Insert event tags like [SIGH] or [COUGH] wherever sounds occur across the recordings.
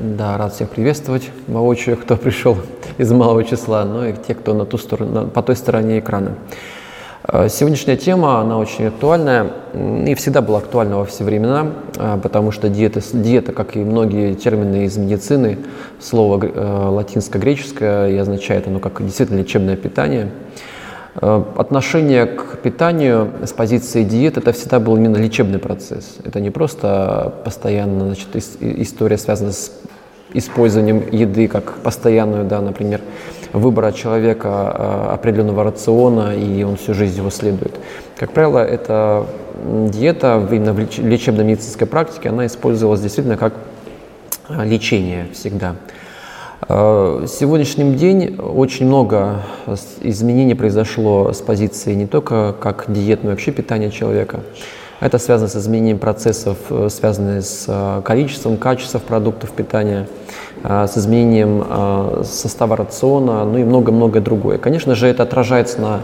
Да, рад всех приветствовать воочию, кто пришел из малого числа, но и те, кто на ту сторону, по той стороне экрана. Э, сегодняшняя тема, она очень актуальная и всегда была актуальна во все времена, э, потому что диета, диета как и многие термины из медицины, слово э, латинско-греческое и означает оно как действительно лечебное питание. Отношение к питанию с позиции диеты это всегда был именно лечебный процесс. Это не просто постоянно значит, история, связанная с использованием еды как постоянную, да, например, выбора человека а, определенного рациона, и он всю жизнь его следует. Как правило, эта диета именно в лечебно-медицинской практике, она использовалась действительно как а, лечение всегда. А, сегодняшнем день очень много изменений произошло с позиции не только как диет, но и вообще питания человека. Это связано с изменением процессов, э, связанных с э, количеством, качеством продуктов питания, э, с изменением состава рациона, ну и много-много другое. Конечно же, это отражается на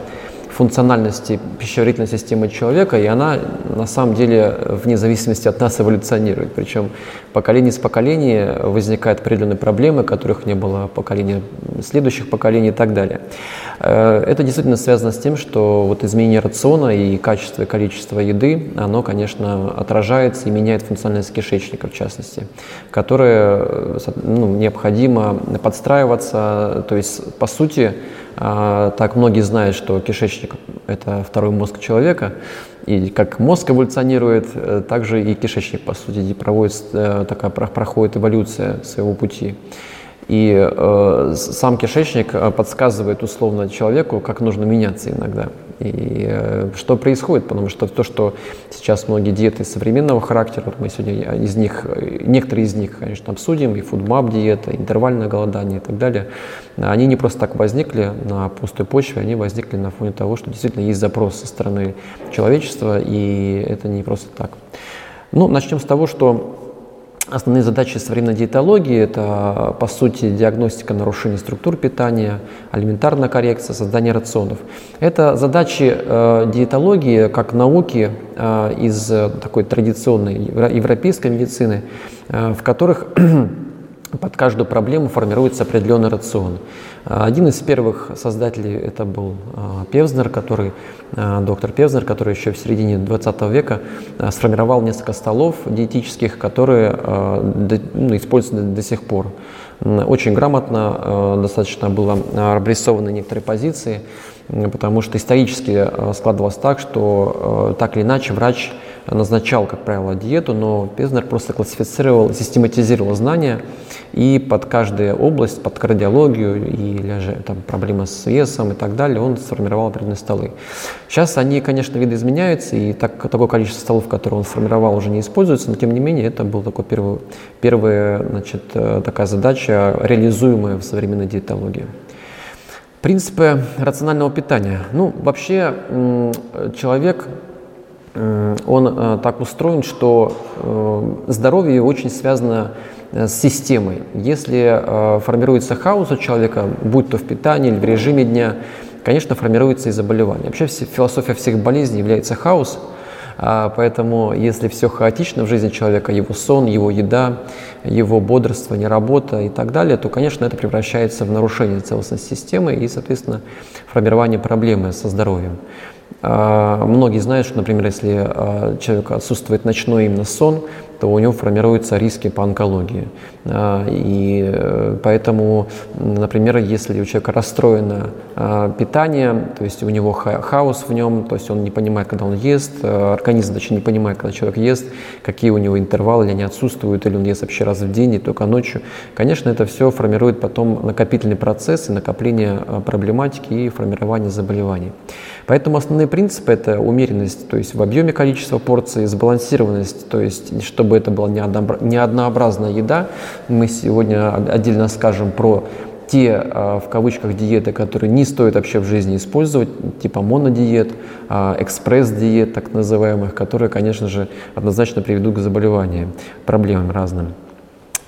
функциональности пищеварительной системы человека, и она на самом деле вне зависимости от нас эволюционирует. Причем поколение с поколения возникают определенные проблемы, которых не было поколения следующих поколений и так далее. Э, это действительно связано с тем, что вот изменение рациона и качество и количество еды, оно, конечно, отражается и меняет функциональность кишечника, в частности, которое э, ну, необходимо подстраиваться, то есть, по сути, а, так многие знают, что кишечник – это второй мозг человека, и как мозг эволюционирует, э, так же и кишечник, по сути, проводит, э, такая, проходит эволюция своего пути. И э, сам кишечник э, подсказывает условно человеку, как нужно меняться иногда. И э, что происходит, потому что то, что сейчас многие диеты современного характера, вот мы сегодня из них, некоторые из них, конечно, обсудим, и фудмап диета, интервальное голодание и так далее, они не просто так возникли на пустой почве, они возникли на фоне того, что действительно есть запрос со стороны человечества, и это не просто так. Ну, начнем с того, что Основные задачи современной диетологии – это, по сути, диагностика нарушений структур питания, алиментарная коррекция, создание рационов. Это задачи э, диетологии как науки э, из такой традиционной европейской медицины, э, в которых [CLEARS THROAT] под каждую проблему формируется определенный рацион. Один из первых создателей это был а, Певзнер, который, а, доктор Певзнер, который еще в середине 20 века сформировал несколько столов диетических, которые ну, используются до сих пор. Очень грамотно достаточно было обрисованы некоторые позиции, потому что исторически складывалось так, что так или иначе врач назначал, как правило, диету, но Пезнер просто классифицировал, систематизировал знания и под каждую область, под кардиологию или же там, проблемы с весом и так далее, он сформировал определенные столы. Сейчас они, конечно, видоизменяются, и так, такое количество столов, которые он сформировал, уже не используется, но тем не менее это была такой первый, первая значит, э, такая задача, реализуемая в современной диетологии. Принципы рационального питания. Ну, вообще человек он э, так устроен, что э, здоровье очень связано э, с системой. Если формируется хаос у человека, будь то в питании или в режиме дня, конечно, формируется и заболевание. Вообще философия всех болезней является хаос, а, поэтому если все хаотично в жизни человека, его сон, его еда, его бодрствование, работа и так далее, то, конечно, это превращается в нарушение целостности системы и, соответственно, формирование проблемы со здоровьем. А, многие знают, что, например, если а, человек отсутствует ночной именно сон, то у него формируются риски по онкологии. А, и э, поэтому, например, если у человека расстроено питание, то есть у него хаос в нем, то есть он не понимает, когда он ест, организм даже не понимает, когда человек ест, какие у него интервалы, или они отсутствуют, или он ест вообще раз в день и только ночью. Конечно, это все формирует потом накопительный процесс и накопление проблематики и формирование заболеваний. Поэтому основные принципы – это умеренность, то есть в объеме количества порций, сбалансированность, то есть чтобы это была не однообразная еда. Мы сегодня отдельно скажем про те, в кавычках, диеты, которые не стоит вообще в жизни использовать, типа монодиет, экспресс-диет, так называемых, которые, конечно же, однозначно приведут к заболеваниям, проблемам разным.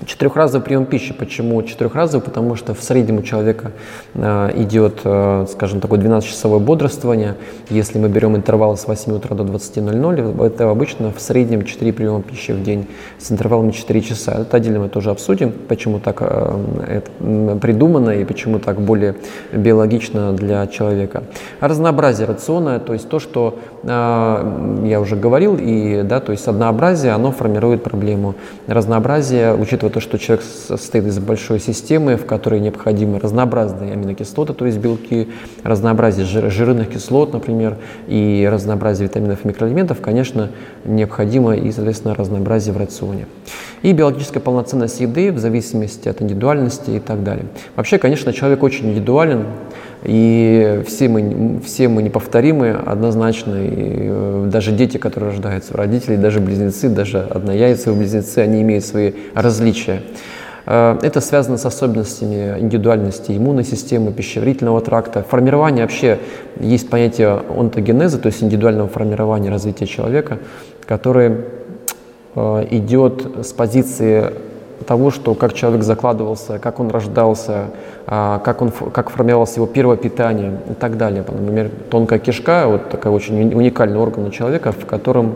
Четырехразовый прием пищи. Почему четырехразовый? Потому что в среднем у человека э, идет, э, скажем, такое 12-часовое бодрствование. Если мы берем интервал с 8 утра до 20.00, это обычно в среднем 4 приема пищи в день с интервалами 4 часа. Это отдельно мы тоже обсудим, почему так э, это придумано и почему так более биологично для человека. Разнообразие рациона, то есть то, что э, я уже говорил, и, да, то есть однообразие, оно формирует проблему. Разнообразие, учитывая то, что человек состоит из большой системы, в которой необходимы разнообразные аминокислоты, то есть белки, разнообразие жир, жирных кислот, например, и разнообразие витаминов и микроэлементов, конечно, необходимо и, соответственно, разнообразие в рационе. И биологическая полноценность еды в зависимости от индивидуальности и так далее. Вообще, конечно, человек очень индивидуален, и все мы, все мы неповторимы однозначно. И э, даже дети, которые рождаются у родителей, даже близнецы, даже однояйцевые близнецы, они имеют свои различия. Э, это связано с особенностями индивидуальности иммунной системы, пищеварительного тракта. Формирование вообще, есть понятие онтогенеза, то есть индивидуального формирования развития человека, которое э, идет с позиции того, что как человек закладывался, как он рождался, а, как, он, как формировалось его первое питание и так далее. Например, тонкая кишка, вот такой очень уникальный орган у человека, в котором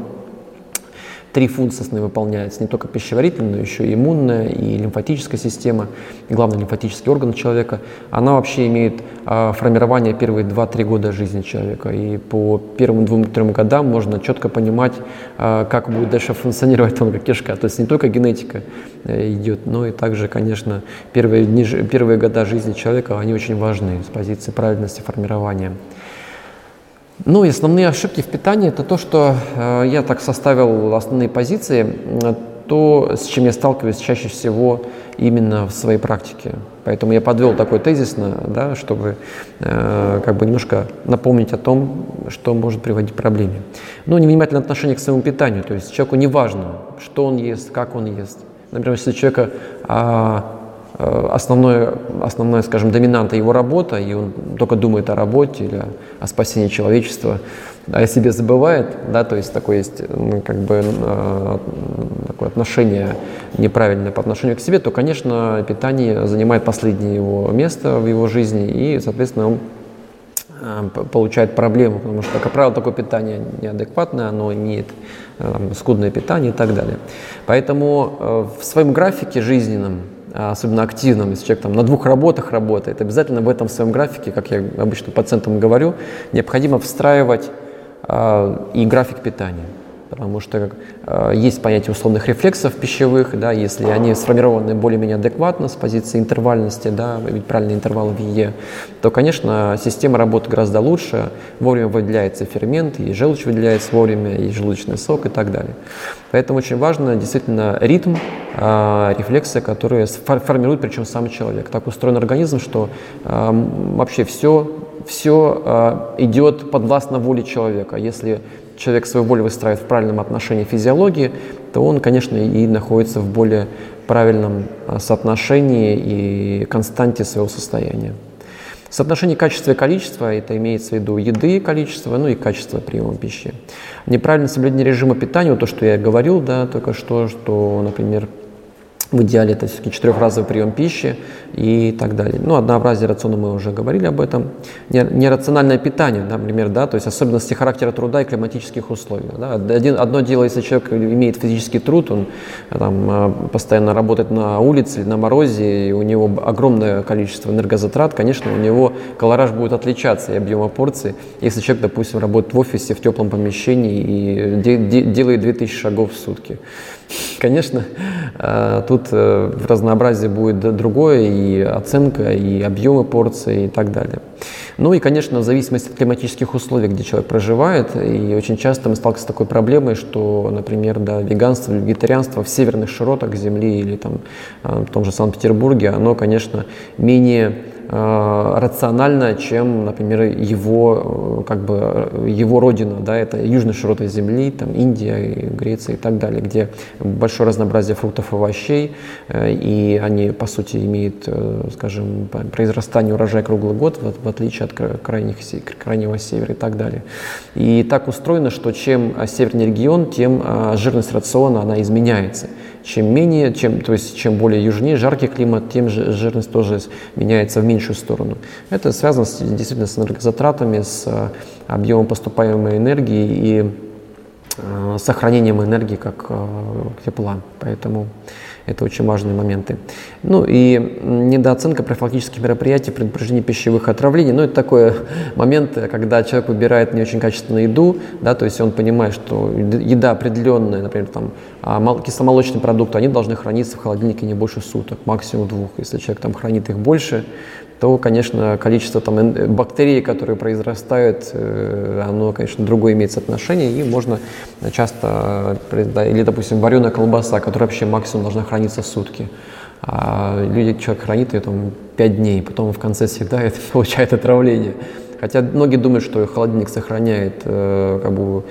три функции выполняются, не только пищеварительная, но еще и иммунная, и лимфатическая система, и главный лимфатический орган человека. Она вообще имеет а, формирование первые 2-3 года жизни человека. И по первым двум-трем годам можно четко понимать, а, как будет дальше функционировать тонкая кишка. То есть не только генетика э, идет, но и также, конечно, первые, дни, первые года жизни человека, они очень важны с позиции правильности формирования. Ну и основные ошибки в питании это то, что э, я так составил основные позиции, то, с чем я сталкиваюсь чаще всего именно в своей практике. Поэтому я подвел такой тезисно, да, чтобы э, как бы немножко напомнить о том, что может приводить к проблеме. Ну, невнимательное отношение к своему питанию, то есть человеку не важно, что он ест, как он ест. Например, если у человека а, Э, основное, основная, скажем, доминанта его работа, и он только думает о работе или о спасении человечества, а о себе забывает, да, то есть такое есть как бы э, такое отношение неправильное по отношению к себе, то, конечно, питание занимает последнее его место в его жизни, и, соответственно, он э, получает проблему, потому что, как правило, такое питание неадекватное, оно имеет скудное питание и так далее. Поэтому в своем графике жизненном особенно активным, если человек там на двух работах работает, обязательно в этом своем графике, как я обычно пациентам говорю, необходимо встраивать э, и график питания. Потому что э, есть понятие условных рефлексов пищевых, да, если они сформированы более-менее адекватно с позиции интервальности, да, ведь правильный интервал в ЕЕ, то, конечно, система работает гораздо лучше, вовремя выделяется фермент, и желчь выделяется вовремя, и желудочный сок и так далее. Поэтому очень важно действительно ритм, э, рефлексы, которые формируют причем сам человек. Так устроен организм, что э, вообще все, все э, идет подвластно воле человека. Если человек свою волю выстраивает в правильном отношении физиологии, то он, конечно, и находится в более правильном соотношении и константе своего состояния. Соотношение качества и количества, это имеется в виду еды количество, ну и качество приема пищи. Неправильное соблюдение режима питания, вот то, что я говорил, да, только что, что, например, в идеале это все-таки четырехразовый прием пищи и так далее. Ну, однообразие рациона мы уже говорили об этом. Нерациональное питание, например, да, то есть особенности характера труда и климатических условий. Да. Один, одно дело, если человек имеет физический труд, он там, а, постоянно работает на улице или на морозе, и у него огромное количество энергозатрат, конечно, у него колораж будет отличаться и объема порции. Если человек, допустим, работает в офисе, в теплом помещении и де- де- делает 2000 шагов в сутки. Конечно, э, тут э, в разнообразии будет другое, и оценка, и объемы порции, и так далее. Ну и, конечно, в зависимости от климатических условий, где человек проживает, и очень часто мы сталкиваемся с такой проблемой, что, например, да, веганство, вегетарианство в северных широтах Земли или там, в том же Санкт-Петербурге, оно, конечно, менее Э, рационально, чем, например, его, э, как бы, его родина, да, это южные широты земли, там Индия, Греция и так далее, где большое разнообразие фруктов и овощей, э, и они, по сути, имеют, скажем, произрастание урожая круглый год, в, в отличие от крайних, крайнего севера и так далее. И так устроено, что чем северный регион, тем жирность рациона, она изменяется. Чем менее, чем, то есть чем более южнее, жаркий климат, тем жирность тоже меняется в меньшую сторону. Это связано с, действительно с энергозатратами, с э, объемом поступаемой энергии и э, сохранением энергии как э, тепла. Поэтому это очень важные моменты. Ну и недооценка профилактических мероприятий при предупреждении пищевых отравлений. Ну это такой момент, когда человек выбирает не очень качественную еду, да, то есть он понимает, что еда определенная, например, там, а кисломолочные продукты, они должны храниться в холодильнике не больше суток, максимум двух. Если человек там хранит их больше, то, конечно, количество там, бактерий, которые произрастают, э, оно, конечно, другое имеет соотношение, и можно часто, да, или, допустим, вареная колбаса, которая вообще максимум должна храниться сутки. А люди, человек хранит ее там 5 дней, потом в конце съедает, [LAUGHS] получает отравление. Хотя многие думают, что холодильник сохраняет э, как бы,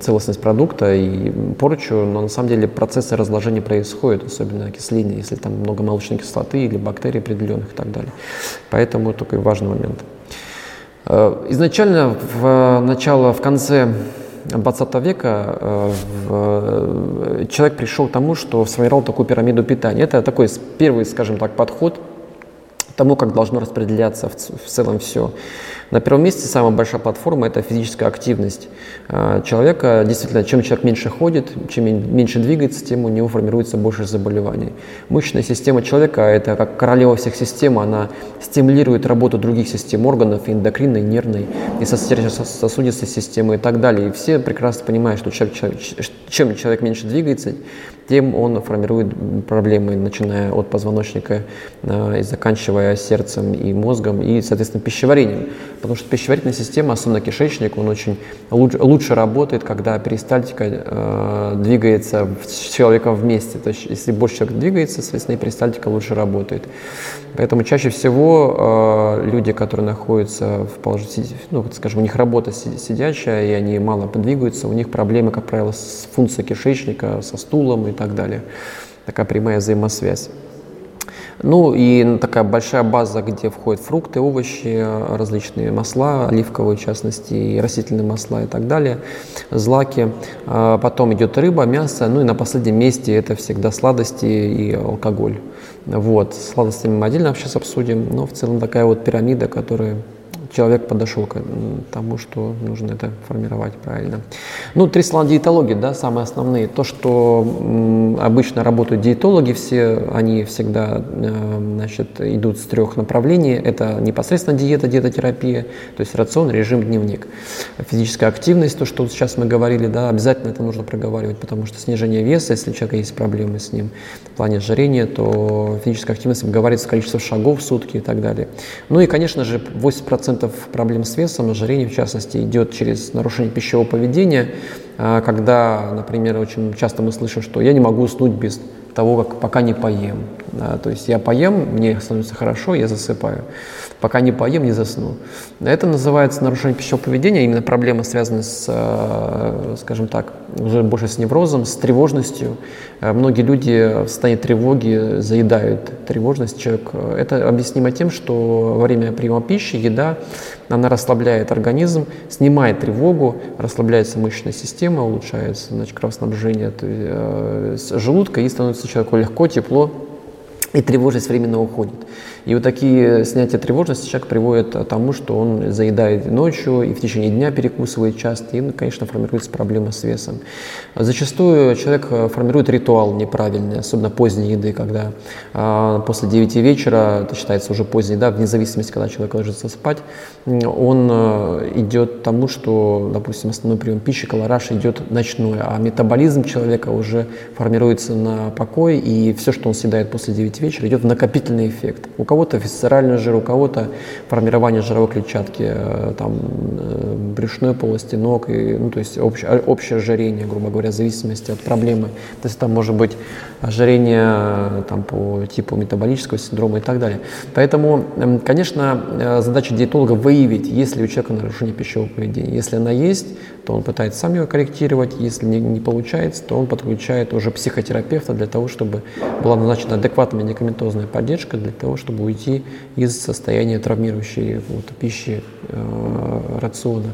целостность продукта и порчу, но на самом деле процессы разложения происходят, особенно окисление, если там много молочной кислоты или бактерий определенных и так далее. Поэтому такой важный момент. Э, изначально в начало, в конце 20 века э, человек пришел к тому, что сформировал такую пирамиду питания. Это такой первый, скажем так, подход тому, как должно распределяться в, в целом все. На первом месте самая большая платформа – это физическая активность а, человека. Действительно, чем человек меньше ходит, чем меньше двигается, тем у него формируется больше заболеваний. Мышечная система человека – это как королева всех систем, она стимулирует работу других систем органов, эндокринной, нервной, и сосудистой системы и так далее. И все прекрасно понимают, что человек, чем человек меньше двигается, тем он формирует проблемы, начиная от позвоночника э, и заканчивая сердцем и мозгом, и, соответственно, пищеварением. Потому что пищеварительная система, особенно кишечник, он очень лучше, лучше работает, когда перистальтика э, двигается с человеком вместе. То есть, если больше человек двигается, соответственно, и перистальтика лучше работает. Поэтому чаще всего э, люди, которые находятся в положении, ну, скажем, у них работа сидячая, и они мало подвигаются, у них проблемы, как правило, с функцией кишечника, со стулом и так далее. Такая прямая взаимосвязь. Ну и такая большая база, где входят фрукты, овощи, различные масла, оливковые в частности, и растительные масла и так далее, злаки. А потом идет рыба, мясо, ну и на последнем месте это всегда сладости и алкоголь. Вот, с сладостями мы отдельно сейчас обсудим, но в целом такая вот пирамида, которая человек подошел к тому, что нужно это формировать правильно. Ну, три слова диетологии, да, самые основные. То, что обычно работают диетологи, все они всегда э, значит, идут с трех направлений. Это непосредственно диета, диетотерапия, то есть рацион, режим, дневник. Физическая активность, то, что сейчас мы говорили, да, обязательно это нужно проговаривать, потому что снижение веса, если у человека есть проблемы с ним в плане ожирения, то физическая активность обговаривается количество шагов в сутки и так далее. Ну и, конечно же, 80% 90% проблем с весом, ожирение в частности, идет через нарушение пищевого поведения, а, когда, например, очень часто мы слышим, что я не могу уснуть без того, как пока не поем. То есть я поем, мне становится хорошо, я засыпаю. Пока не поем, не засну. Это называется нарушение пищевого поведения, именно проблема связана с, э, скажем так, уже больше с неврозом, с тревожностью. Э, многие люди в состоянии тревоги заедают тревожность человек. Это объяснимо тем, что во время приема пищи еда, она расслабляет организм, снимает тревогу, расслабляется мышечная система, улучшается значит, кровоснабжение э, желудка и становится человеку легко, тепло, и тревожность временно уходит. И вот такие снятия тревожности человек приводит к тому, что он заедает ночью и в течение дня перекусывает часто, и, конечно, формируется проблема с весом. Зачастую человек э, формирует ритуал неправильный, особенно поздней еды, когда а, после 9 вечера, это считается уже поздней, да, вне зависимости, когда человек ложится спать, он а, идет к тому, что, допустим, основной прием пищи, колораж идет ночной, а метаболизм человека уже формируется на покой, и все, что он съедает после 9 вечер идет в накопительный эффект. У кого-то висцеральный жир, у кого-то формирование жировой клетчатки, э, там, э, брюшной полости ног, и, ну, то есть общее, общее ожирение, грубо говоря, в зависимости от проблемы. То есть там может быть ожирение э, там, по типу метаболического синдрома и так далее. Поэтому, эм, конечно, задача диетолога выявить, есть ли у человека нарушение пищевого поведения. Если она есть, то он пытается сам ее корректировать. Если не, не получается, то он подключает уже психотерапевта для того, чтобы была назначена адекватная медикаментозная поддержка, для того, чтобы уйти из состояния травмирующей вот, пищи э, рациона.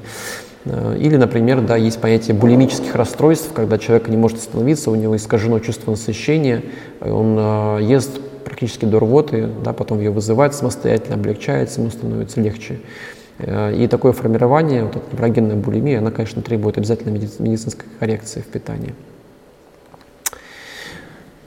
Э, или, например, да, есть понятие булимических расстройств, когда человек не может остановиться, у него искажено чувство насыщения, он э, ест практически до рвоты, да, потом ее вызывает самостоятельно, облегчается, ему становится легче. Э, и такое формирование, вот эта неврогенная булимия, она, конечно, требует обязательно медицинской коррекции в питании.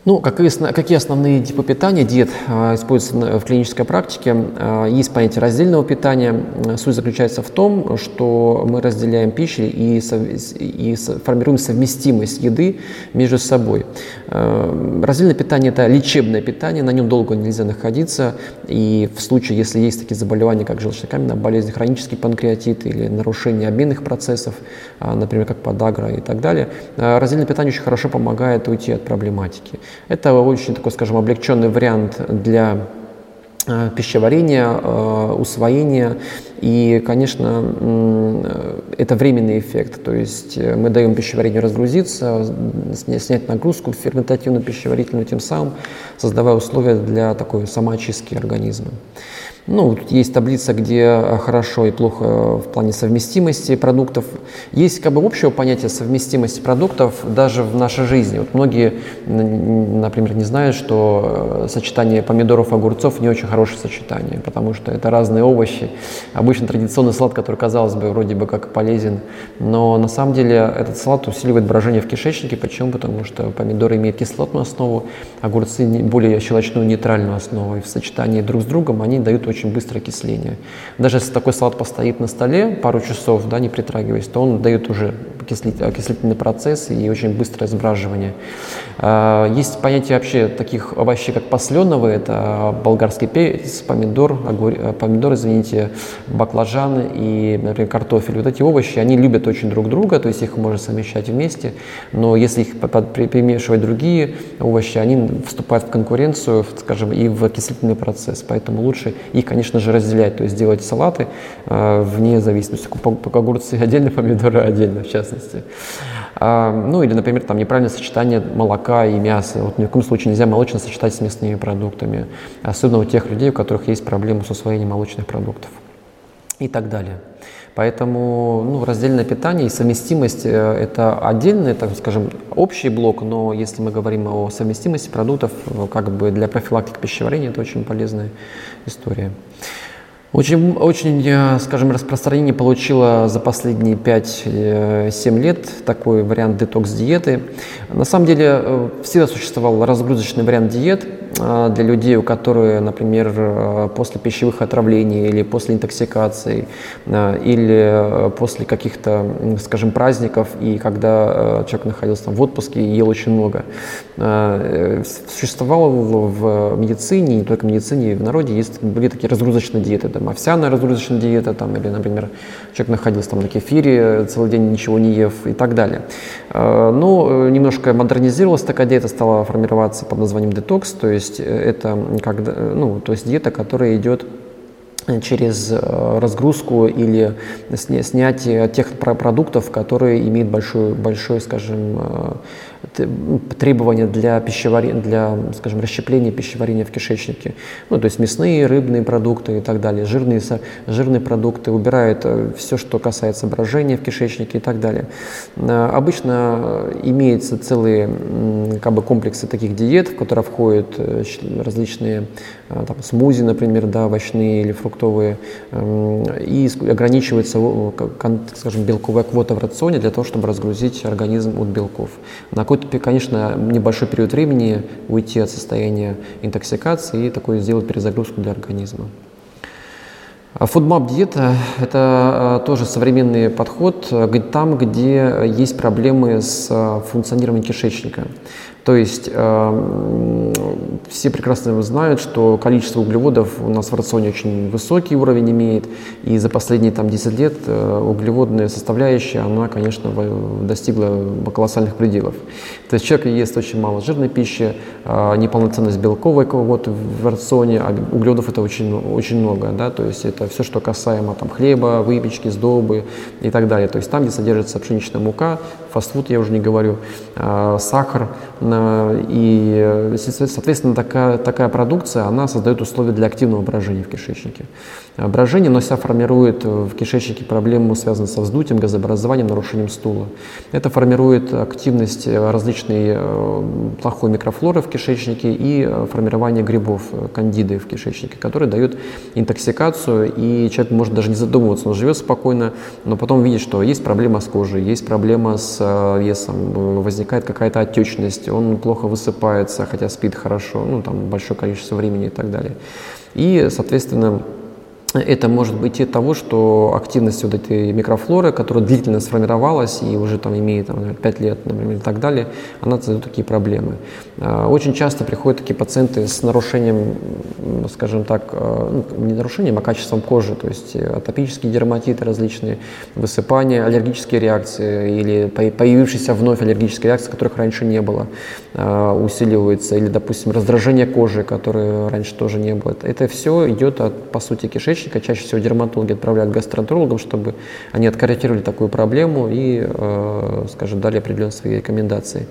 Ну, какие, основные типы питания диет э, используются в клинической практике? Э, есть понятие раздельного питания. Суть заключается в том, что мы разделяем пищу и, и формируем совместимость еды между собой. Э, раздельное питание – это лечебное питание, на нем долго нельзя находиться. И в случае, если есть такие заболевания, как желчнокаменная болезнь, хронический панкреатит или нарушение обменных процессов, например, как подагра и так далее, раздельное питание очень хорошо помогает уйти от проблематики. Это очень такой, скажем, облегченный вариант для э, пищеварения, э, усвоения. И, конечно, это временный эффект. То есть э, мы даем пищеварению разгрузиться, снять нагрузку ферментативную пищеварительную, тем самым создавая условия для такой самоочистки организма. Ну, тут есть таблица, где э, хорошо и плохо в плане совместимости продуктов. Есть как бы общее понятие совместимости продуктов даже в нашей жизни. Вот многие, например, не знают, что э, сочетание помидоров и огурцов не очень хорошее сочетание, потому что это разные овощи. Обычно традиционный салат, который, казалось бы, вроде бы как полезен, но на самом деле этот салат усиливает брожение в кишечнике. Почему? Потому что помидоры имеют кислотную основу, огурцы более щелочную нейтральную основу. И в сочетании друг с другом они дают очень очень быстрое окисление. Даже если такой салат постоит на столе пару часов, да, не притрагиваясь, то он дает уже окислительный процесс и очень быстрое сбраживание. А, есть понятие вообще таких овощей, как посленовые, это болгарский перец, помидор, огур... Э, помидор, извините, баклажан и, например, картофель. Вот эти овощи, они любят очень друг друга, то есть их можно совмещать вместе, но если их перемешивать другие овощи, они вступают в конкуренцию, скажем, и в окислительный процесс, поэтому лучше их, конечно же, разделять, то есть делать салаты э, вне зависимости, огурцы отдельно, [LAUGHS] помидоры отдельно, в частности. А, ну или, например, там неправильное сочетание молока и мяса. Вот ни в коем случае нельзя молочное сочетать с мясными продуктами. Особенно у тех людей, у которых есть проблемы с усвоением молочных продуктов и так далее. Поэтому ну, раздельное питание и совместимость э, – это отдельный, так скажем, общий блок, но если мы говорим о совместимости продуктов, э, как бы для профилактики пищеварения, это очень полезная история. Очень, очень, э, скажем, распространение получила за последние 5-7 э, лет такой вариант детокс-диеты. На самом деле всегда существовал разгрузочный вариант диет для людей, у которых, например, после пищевых отравлений или после интоксикации, или после каких-то, скажем, праздников, и когда человек находился там в отпуске и ел очень много. Существовало в медицине, не только в медицине, и в народе есть, были такие разгрузочные диеты там, овсяная разгрузочная диета, там, или, например, человек находился там на кефире, целый день ничего не ев и так далее. Э, ну, э, немножко модернизировалась такая диета, стала формироваться под названием детокс, то есть э, это когда, ну, то есть диета, которая идет через разгрузку или снятие тех продуктов, которые имеют большой, большой скажем, требования для пищеварения, для, скажем, расщепления пищеварения в кишечнике. Ну, то есть мясные, рыбные продукты и так далее, жирные, жирные продукты, убирают э, все, что касается брожения в кишечнике и так далее. Э, обычно имеются целые как бы, комплексы таких диет, в которые входят э, различные там, смузи, например, да, овощные или фруктовые, эм, и ограничивается, скажем, белковая квота в рационе для того, чтобы разгрузить организм от белков. На какой-то, конечно, небольшой период времени уйти от состояния интоксикации и такой сделать перезагрузку для организма. А фудмап-диета – это а, тоже современный подход там, где есть проблемы с а, функционированием кишечника. То есть все прекрасно знают, что количество углеводов у нас в рационе очень высокий уровень имеет, и за последние там, 10 лет э, углеводная составляющая, она, конечно, достигла колоссальных пределов. То есть человек ест очень мало жирной пищи, а, неполноценность белковой вот в рационе, а углеводов это очень, очень много, да, то есть это все, что касаемо там, хлеба, выпечки, сдобы и так далее. То есть там, где содержится пшеничная мука, фастфуд я уже не говорю, а, сахар, и, соответственно, такая, такая продукция, она создает условия для активного брожения в кишечнике. Брожение, но себя формирует в кишечнике проблему, связанную со вздутием, газообразованием, нарушением стула. Это формирует активность различной э, плохой микрофлоры в кишечнике и э, формирование грибов, э, кандиды в кишечнике, которые дают интоксикацию, и человек может даже не задумываться, он живет спокойно, но потом видит, что есть проблема с кожей, есть проблема с весом, возникает какая-то отечность, он плохо высыпается, хотя спит хорошо, ну там большое количество времени и так далее. И, соответственно, это может быть и того, что активность вот этой микрофлоры, которая длительно сформировалась и уже там имеет там, 5 лет, например, и так далее, она создает такие проблемы. А, очень часто приходят такие пациенты с нарушением, скажем так, а, ну, не нарушением, а качеством кожи, то есть атопические дерматиты различные, высыпания, аллергические реакции или появившиеся вновь аллергические реакции, которых раньше не было, а, усиливаются, или, допустим, раздражение кожи, которое раньше тоже не было. Это все идет от, по сути, кишечника, кишечника. Чаще всего дерматологи отправляют гастроэнтерологам, чтобы они откорректировали такую проблему и, э, скажем, дали определенные свои рекомендации.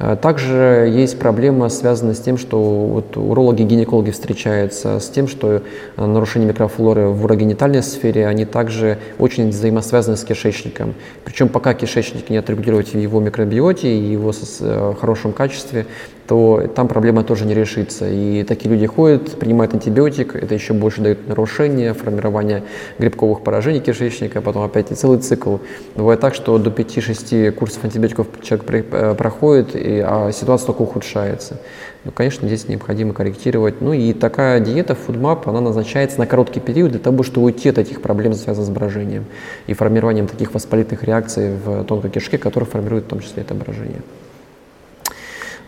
Э, также есть проблема, связанная с тем, что вот урологи и гинекологи встречаются с тем, что э, нарушения микрофлоры в урогенитальной сфере, они также очень взаимосвязаны с кишечником. Причем пока кишечник не отрегулировать в его микробиоте и его в хорошем качестве, то там проблема тоже не решится. И такие люди ходят, принимают антибиотик, это еще больше дает нарушение, формирование грибковых поражений кишечника, потом опять и целый цикл. Бывает так, что до 5-6 курсов антибиотиков человек э, проходит, и, а ситуация только ухудшается. Ну, конечно, здесь необходимо корректировать. Ну и такая диета, FoodMap, она назначается на короткий период для того, чтобы уйти от этих проблем, связанных с брожением и формированием таких воспалительных реакций в тонкой кишке, которые формируют в том числе это брожение.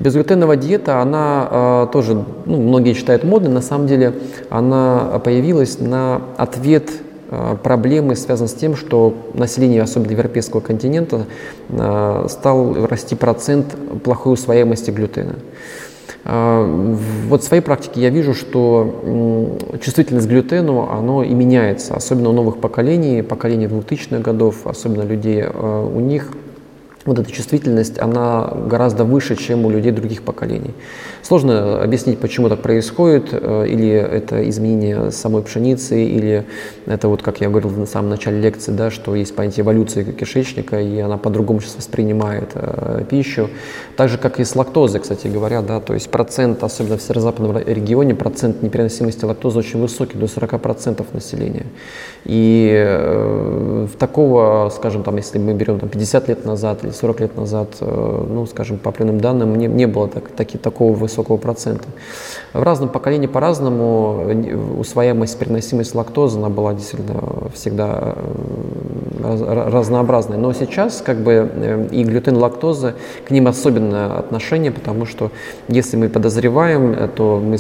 Безглютеновая диета, она э, тоже, ну, многие считают модной, на самом деле она появилась на ответ э, проблемы, связанной с тем, что население, особенно европейского континента, э, стал расти процент плохой усвояемости глютена. Вот в своей практике я вижу, что чувствительность к глютену, оно и меняется, особенно у новых поколений, поколений 2000-х годов, особенно людей, у них вот эта чувствительность, она гораздо выше, чем у людей других поколений. Сложно объяснить, почему так происходит, э, или это изменение самой пшеницы, или это вот, как я говорил на самом начале лекции, да, что есть понятие эволюции кишечника, и она по-другому сейчас воспринимает э, пищу. Так же, как и с лактозой, кстати говоря, да, то есть процент, особенно в северо-западном регионе, процент непереносимости лактозы очень высокий, до 40% населения. И э, такого, скажем, там, если мы берем там, 50 лет назад или 40 лет назад, э, ну, скажем, по определенным данным, не, не было так, таки, такого высокого процента. В разном поколении по-разному усвояемость, переносимость лактозы, она была действительно всегда э, разнообразной. Но сейчас как бы э, и глютен, лактоза, к ним особенное отношение, потому что если мы подозреваем, то мы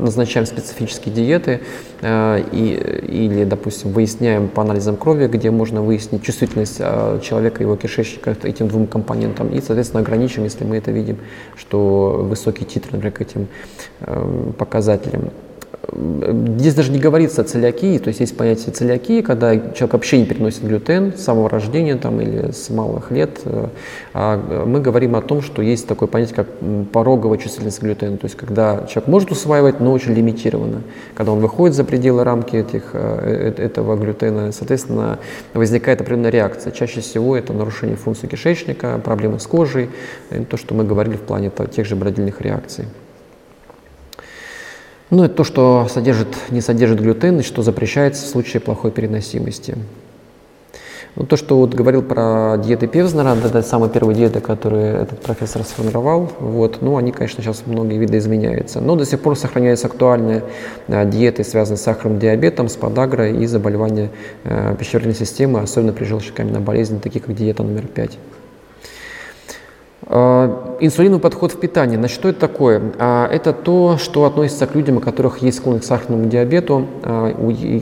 назначаем специфические диеты и, или, допустим, выясняем по анализам крови, где можно выяснить чувствительность человека, его кишечника этим двум компонентам и, соответственно, ограничим, если мы это видим, что высокий титр, например, к этим э, показателям. Здесь даже не говорится о целиакии, то есть есть понятие целиакии, когда человек вообще не переносит глютен с самого рождения там, или с малых лет. Э, а мы говорим о том, что есть такое понятие, как пороговая чувствительность глютена, то есть когда человек может усваивать, но очень лимитированно. Когда он выходит за пределы рамки этих, э, э, этого глютена, соответственно, возникает определенная реакция. Чаще всего это нарушение функции кишечника, проблемы с кожей, то, что мы говорили в плане тех же бродильных реакций. Ну, это то, что содержит, не содержит глютен и что запрещается в случае плохой переносимости. Ну, то, что вот говорил про диеты Певзнера, это самые первые диеты, которые этот профессор сформировал, вот, ну, они, конечно, сейчас многие виды изменяются. Но до сих пор сохраняются актуальные а, диеты, связанные с сахарным диабетом, с подагрой и заболевания э, пищеварительной системы, особенно при желчекаменной болезни, такие как диета номер 5. Инсулиновый подход в питании. Значит, что это такое? А, это то, что относится к людям, у которых есть склонность к сахарному диабету, а,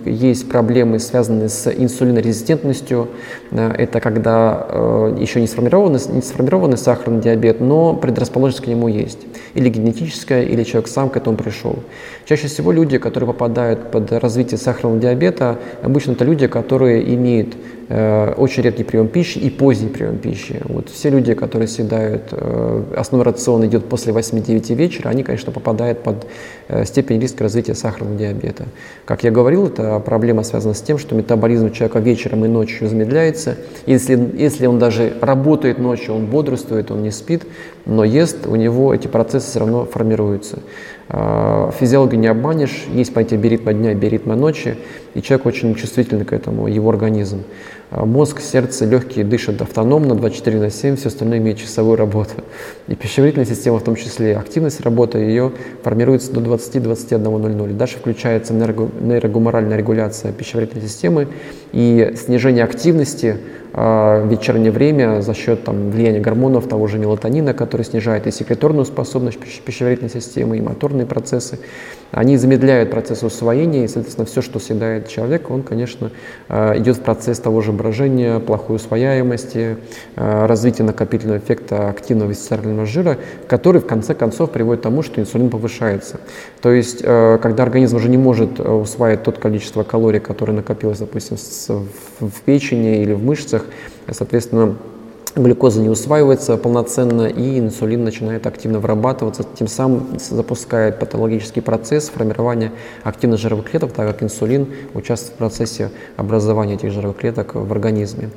есть проблемы, связанные с инсулинорезистентностью. А, это когда еще не сформированный, не сформированный сахарный диабет, но предрасположенность к нему есть. Или генетическая, или человек сам к этому пришел. Чаще всего люди, которые попадают под развитие сахарного диабета, обычно это люди, которые имеют Э, очень редкий прием пищи и поздний прием пищи. Вот все люди, которые съедают, э, основной рацион идет после 8-9 вечера, они, конечно, попадают под э, степень риска развития сахарного диабета. Как я говорил, это проблема связана с тем, что метаболизм человека вечером и ночью замедляется. Если, если он даже работает ночью, он бодрствует, он не спит, но ест, у него эти процессы все равно формируются. Физиологию не обманешь, есть понятие беритма дня и беритма ночи, и человек очень чувствительный к этому, его организм. А мозг, сердце, легкие дышат автономно 24 на 7, все остальное имеет часовую работу. И пищеварительная система, в том числе активность работы, ее формируется до 20-21.00. Дальше включается нейрогуморальная регуляция пищеварительной системы и снижение активности а, в вечернее время за счет там, влияния гормонов того же мелатонина, который снижает и секреторную способность пищеварительной системы, и моторные процессы. Они замедляют процесс усвоения, и, соответственно, все, что съедает человек, он, конечно, а, идет в процесс того же брожения, плохой усвояемости, а, развития накопительного эффекта активного висцерального жира, который, в конце концов, приводит к тому, что инсулин повышается. То есть, когда организм уже не может усваивать тот количество калорий, которое накопилось, допустим, в печени или в мышцах, Соответственно, глюкоза не усваивается полноценно, и инсулин начинает активно вырабатываться, тем самым запускает патологический процесс формирования активных жировых клеток, так как инсулин участвует в процессе образования этих жировых клеток в организме.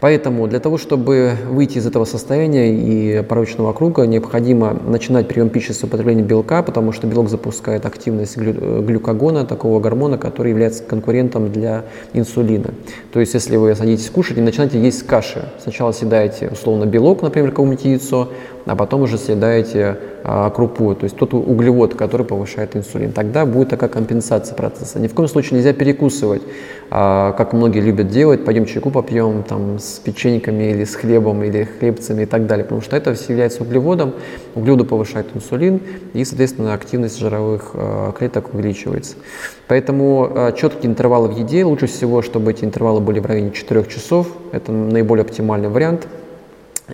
Поэтому для того, чтобы выйти из этого состояния и порочного круга, необходимо начинать прием пищи с употребления белка, потому что белок запускает активность глюкогона, такого гормона, который является конкурентом для инсулина. То есть, если вы садитесь кушать и начинаете есть каши, сначала съедаете условно белок, например, какое-нибудь яйцо, а потом уже съедаете а, крупу, то есть тот углевод, который повышает инсулин. Тогда будет такая компенсация процесса. Ни в коем случае нельзя перекусывать, а, как многие любят делать, пойдем чайку попьем там, с печеньками или с хлебом или хлебцами и так далее, потому что это все является углеводом, углеводы повышают инсулин и, соответственно, активность жировых а, клеток увеличивается. Поэтому а, четкие интервалы в еде, лучше всего, чтобы эти интервалы были в районе 4 часов, это наиболее оптимальный вариант –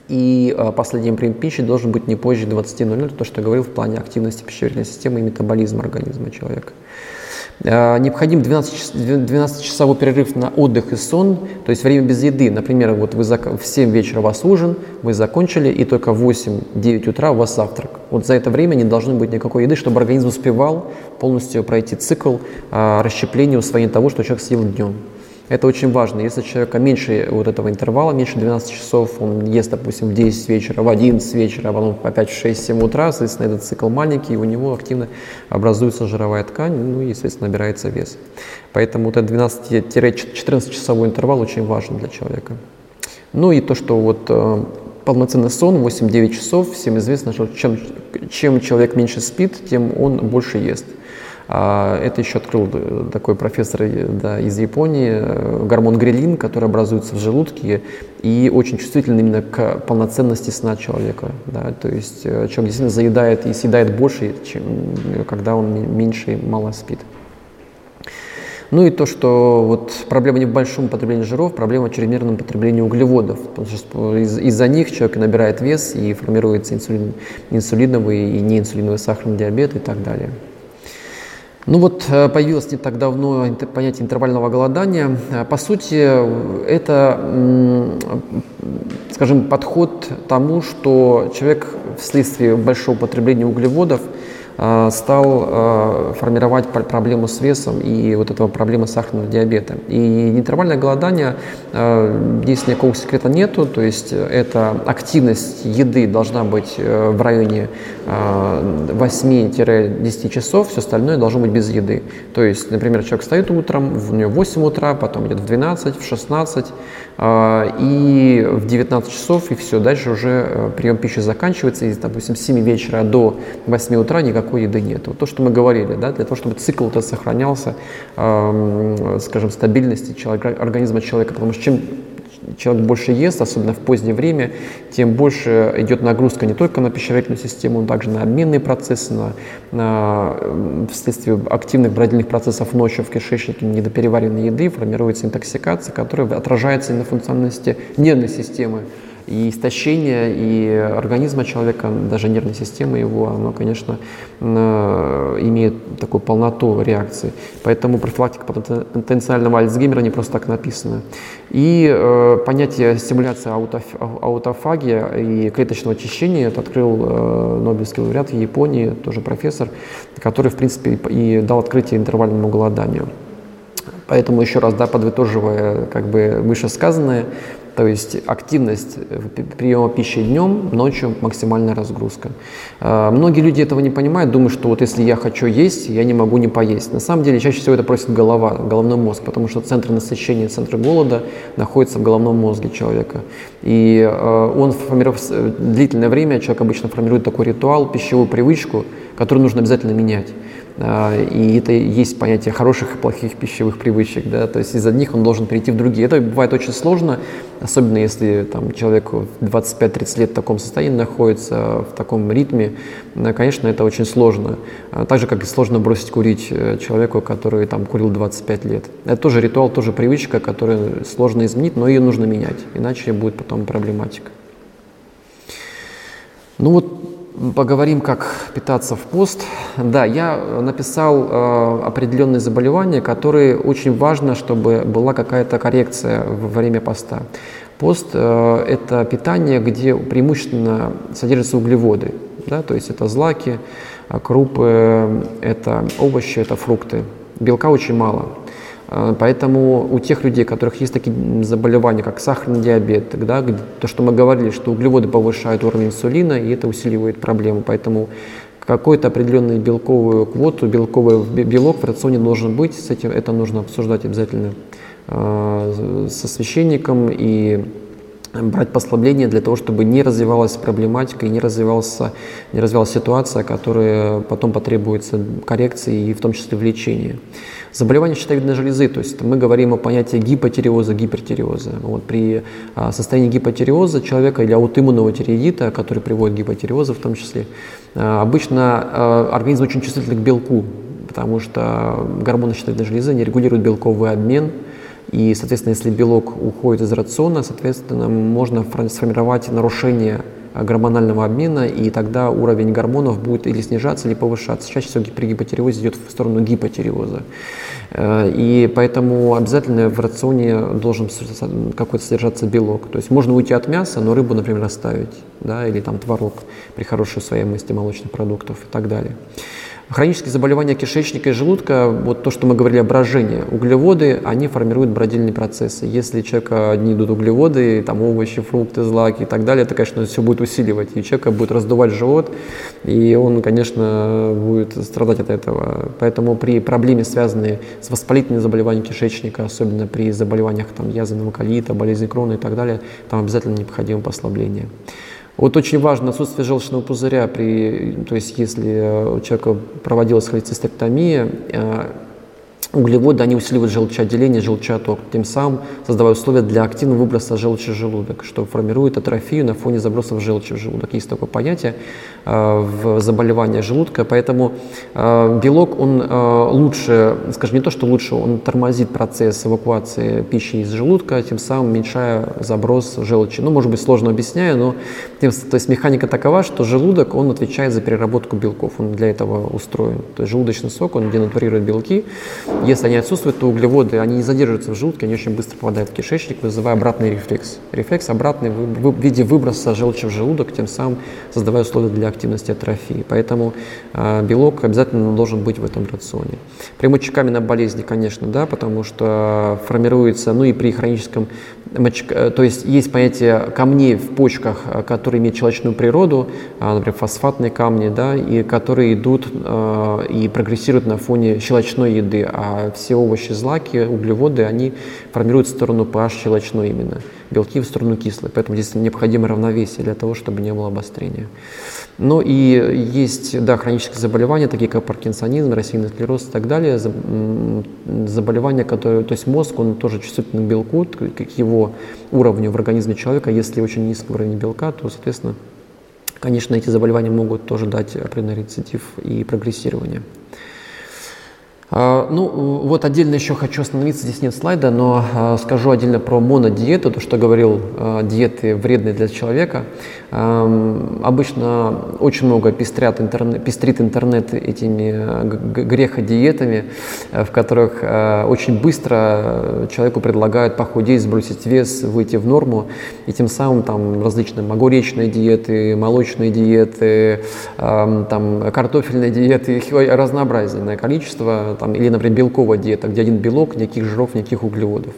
и э, последний прием пищи должен быть не позже 20.00, то, что я говорил в плане активности пищеварительной системы и метаболизма организма человека. Э, необходим 12-часовой перерыв на отдых и сон, то есть время без еды. Например, вот вы в 7 вечера у вас ужин, вы закончили, и только в 8-9 утра у вас завтрак. Вот за это время не должно быть никакой еды, чтобы организм успевал полностью пройти цикл э, расщепления, усвоения того, что человек съел днем. Это очень важно. Если человека меньше вот этого интервала, меньше 12 часов, он ест, допустим, в 10 вечера, в 11 вечера, а потом опять в 6-7 утра, соответственно, этот цикл маленький, у него активно образуется жировая ткань, ну и, соответственно, набирается вес. Поэтому вот этот 12-14 часовой интервал очень важен для человека. Ну и то, что вот э, полноценный сон 8-9 часов, всем известно, что чем, чем человек меньше спит, тем он больше ест. А это еще открыл э, такой профессор э, да, из Японии, э, гормон грелин, который образуется в желудке и очень чувствительный именно к полноценности сна человека. Да, то есть человек действительно заедает и съедает больше, чем когда он меньше и мало спит. Ну и то, что вот проблема не в большом потреблении жиров, проблема в чрезмерном потреблении углеводов. Потому что из- из-за них человек набирает вес и формируется инсулин, инсулиновый и неинсулиновый сахарный диабет и так далее. Ну вот э, появилось не так давно понятие интервального голодания. Э, по сути, это, скажем, подход тому, что человек вследствие большого потребления углеводов – стал э, формировать проблему с весом и вот этого проблемы сахарного диабета. И интервальное голодание, э, здесь никакого секрета нету, то есть это активность еды должна быть в районе 8-10 часов, все остальное должно быть без еды. То есть, например, человек встает утром, у него 8 утра, потом идет в 12, в 16, и в 19 часов, и все, дальше уже прием пищи заканчивается, и, допустим, с 7 вечера до 8 утра никакого никакой еды нет. Вот то, что мы говорили, да, для того, чтобы цикл этот сохранялся, э, скажем, стабильности человека, организма человека, потому что чем человек больше ест, особенно в позднее время, тем больше идет нагрузка не только на пищеварительную систему, но также на обменные процессы, на, на вследствие активных бродильных процессов ночью в кишечнике, недопереваренной еды формируется интоксикация, которая отражается и на функциональности нервной системы и истощение и организма человека, даже нервной системы его, оно, конечно, имеет такую полноту реакции. Поэтому профилактика потенциального Альцгеймера не просто так написана. И э, понятие стимуляции аутоф, аутофагия и клеточного очищения это открыл э, Нобелевский лауреат в Японии, тоже профессор, который, в принципе, и дал открытие интервальному голоданию. Поэтому еще раз, да, подытоживая как бы вышесказанное, то есть активность э, приема пищи днем, ночью максимальная разгрузка. А, многие люди этого не понимают, думают, что вот если я хочу есть, я не могу не поесть. На самом деле чаще всего это просит голова, головной мозг, потому что центр насыщения, центр голода находится в головном мозге человека. И а, он формирует, э, длительное время человек обычно формирует такой ритуал, пищевую привычку, которую нужно обязательно менять. А, и это есть понятие хороших и плохих пищевых привычек, да, то есть из одних он должен перейти в другие. Это бывает очень сложно, особенно если там, человек в 25-30 лет в таком состоянии находится, в таком ритме, конечно, это очень сложно. А, так же, как и сложно бросить курить э, человеку, который там курил 25 лет. Это тоже ритуал, тоже привычка, которую сложно изменить, но ее нужно менять, иначе будет потом проблематика. Ну вот Поговорим, как питаться в пост. Да, я написал э, определенные заболевания, которые очень важно, чтобы была какая-то коррекция во время поста. Пост э, – это питание, где преимущественно содержатся углеводы, да, то есть это злаки, крупы, это овощи, это фрукты. Белка очень мало. А, поэтому у тех людей, у которых есть такие заболевания, как сахарный диабет, да, то, что мы говорили, что углеводы повышают уровень инсулина, и это усиливает проблему. Поэтому какой-то определенный белковую квоту, белковый белок в рационе должен быть, с этим это нужно обсуждать обязательно э, со священником и брать послабление для того, чтобы не развивалась проблематика и не, развивался, не развивалась ситуация, которая потом потребуется коррекции и в том числе в лечении. Заболевание щитовидной железы, то есть мы говорим о понятии гипотиреоза, гипертиреоза. Вот при а, состоянии гипотиреоза человека или аутоиммунного тиреидита, который приводит к гипотиреозу в том числе, а, обычно а, организм очень чувствителен к белку, потому что гормоны щитовидной железы не регулируют белковый обмен, и, соответственно, если белок уходит из рациона, соответственно, можно сформировать нарушение гормонального обмена, и тогда уровень гормонов будет или снижаться, или повышаться. Чаще всего при гипотиреозе идет в сторону гипотиреоза. Э, и поэтому обязательно в рационе должен какой-то содержаться белок. То есть можно уйти от мяса, но рыбу, например, оставить, да, или там творог при хорошей усвояемости молочных продуктов и так далее. Хронические заболевания кишечника и желудка, вот то, что мы говорили, брожение, углеводы, они формируют бродильные процессы. Если у человека одни идут углеводы, там овощи, фрукты, злаки и так далее, это, конечно, все будет усиливать, и человека будет раздувать живот, и он, конечно, будет страдать от этого. Поэтому при проблеме, связанной с воспалительными заболеваниями кишечника, особенно при заболеваниях там, язвенного колита, болезни крона и так далее, там обязательно необходимо послабление. Вот очень важно отсутствие желчного пузыря, при, то есть если у человека проводилась холецистектомия, э, Углеводы, они усиливают желчеотделение, желчеоток, тем самым создавая условия для активного выброса желчи в желудок, что формирует атрофию на фоне забросов желчи в желудок. Есть такое понятие э, в заболевании желудка, поэтому э, белок, он э, лучше, скажем, не то, что лучше, он тормозит процесс эвакуации пищи из желудка, тем самым уменьшая заброс желчи. Ну, может быть, сложно объясняю, но тем, то есть механика такова, что желудок, он отвечает за переработку белков, он для этого устроен. То есть желудочный сок, он денатурирует белки, если они отсутствуют, то углеводы, они не задерживаются в желудке, они очень быстро попадают в кишечник, вызывая обратный рефлекс. Рефлекс обратный в виде выброса желчи в желудок, тем самым создавая условия для активности атрофии. Поэтому э, белок обязательно должен быть в этом рационе. При мочекаменной болезни, конечно, да, потому что формируется, ну и при хроническом Э, то есть есть понятие камней в почках, э, которые имеют человечную природу, а, например, фосфатные камни, да, и которые идут э, и прогрессируют на фоне щелочной еды, а а все овощи, злаки, углеводы, они формируют сторону pH щелочной именно, белки в сторону кислой. Поэтому здесь необходимо равновесие для того, чтобы не было обострения. Ну и есть, да, хронические заболевания, такие как паркинсонизм, рассеянный склероз и так далее, заболевания, которые, то есть мозг, он тоже чувствителен к белку, к его уровню в организме человека. Если очень низкий уровень белка, то, соответственно, конечно, эти заболевания могут тоже дать определенный рецидив и прогрессирование. А, ну, вот отдельно еще хочу остановиться, здесь нет слайда, но а, скажу отдельно про монодиету, то, что говорил, а, диеты вредные для человека. Обычно очень много пестрят интернет, пестрит интернет этими греходиетами, э, в которых э, очень быстро человеку предлагают похудеть, сбросить вес, выйти в норму, и тем самым там различные огуречные диеты, молочные диеты, там картофельные диеты, их разнообразное количество, там, или, например, белковая диета, где один белок, никаких жиров, никаких углеводов.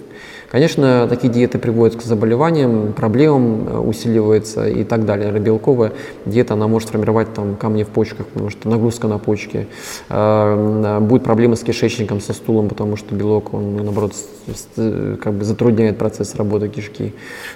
Конечно, такие диеты приводят к заболеваниям, проблемам, э, усиливается и так далее. Белковая диета, она может формировать там, камни в почках, потому что нагрузка на почки. Э, будет проблемы с кишечником, со стулом, потому что белок, он, наоборот, как бы затрудняет процесс работы кишки.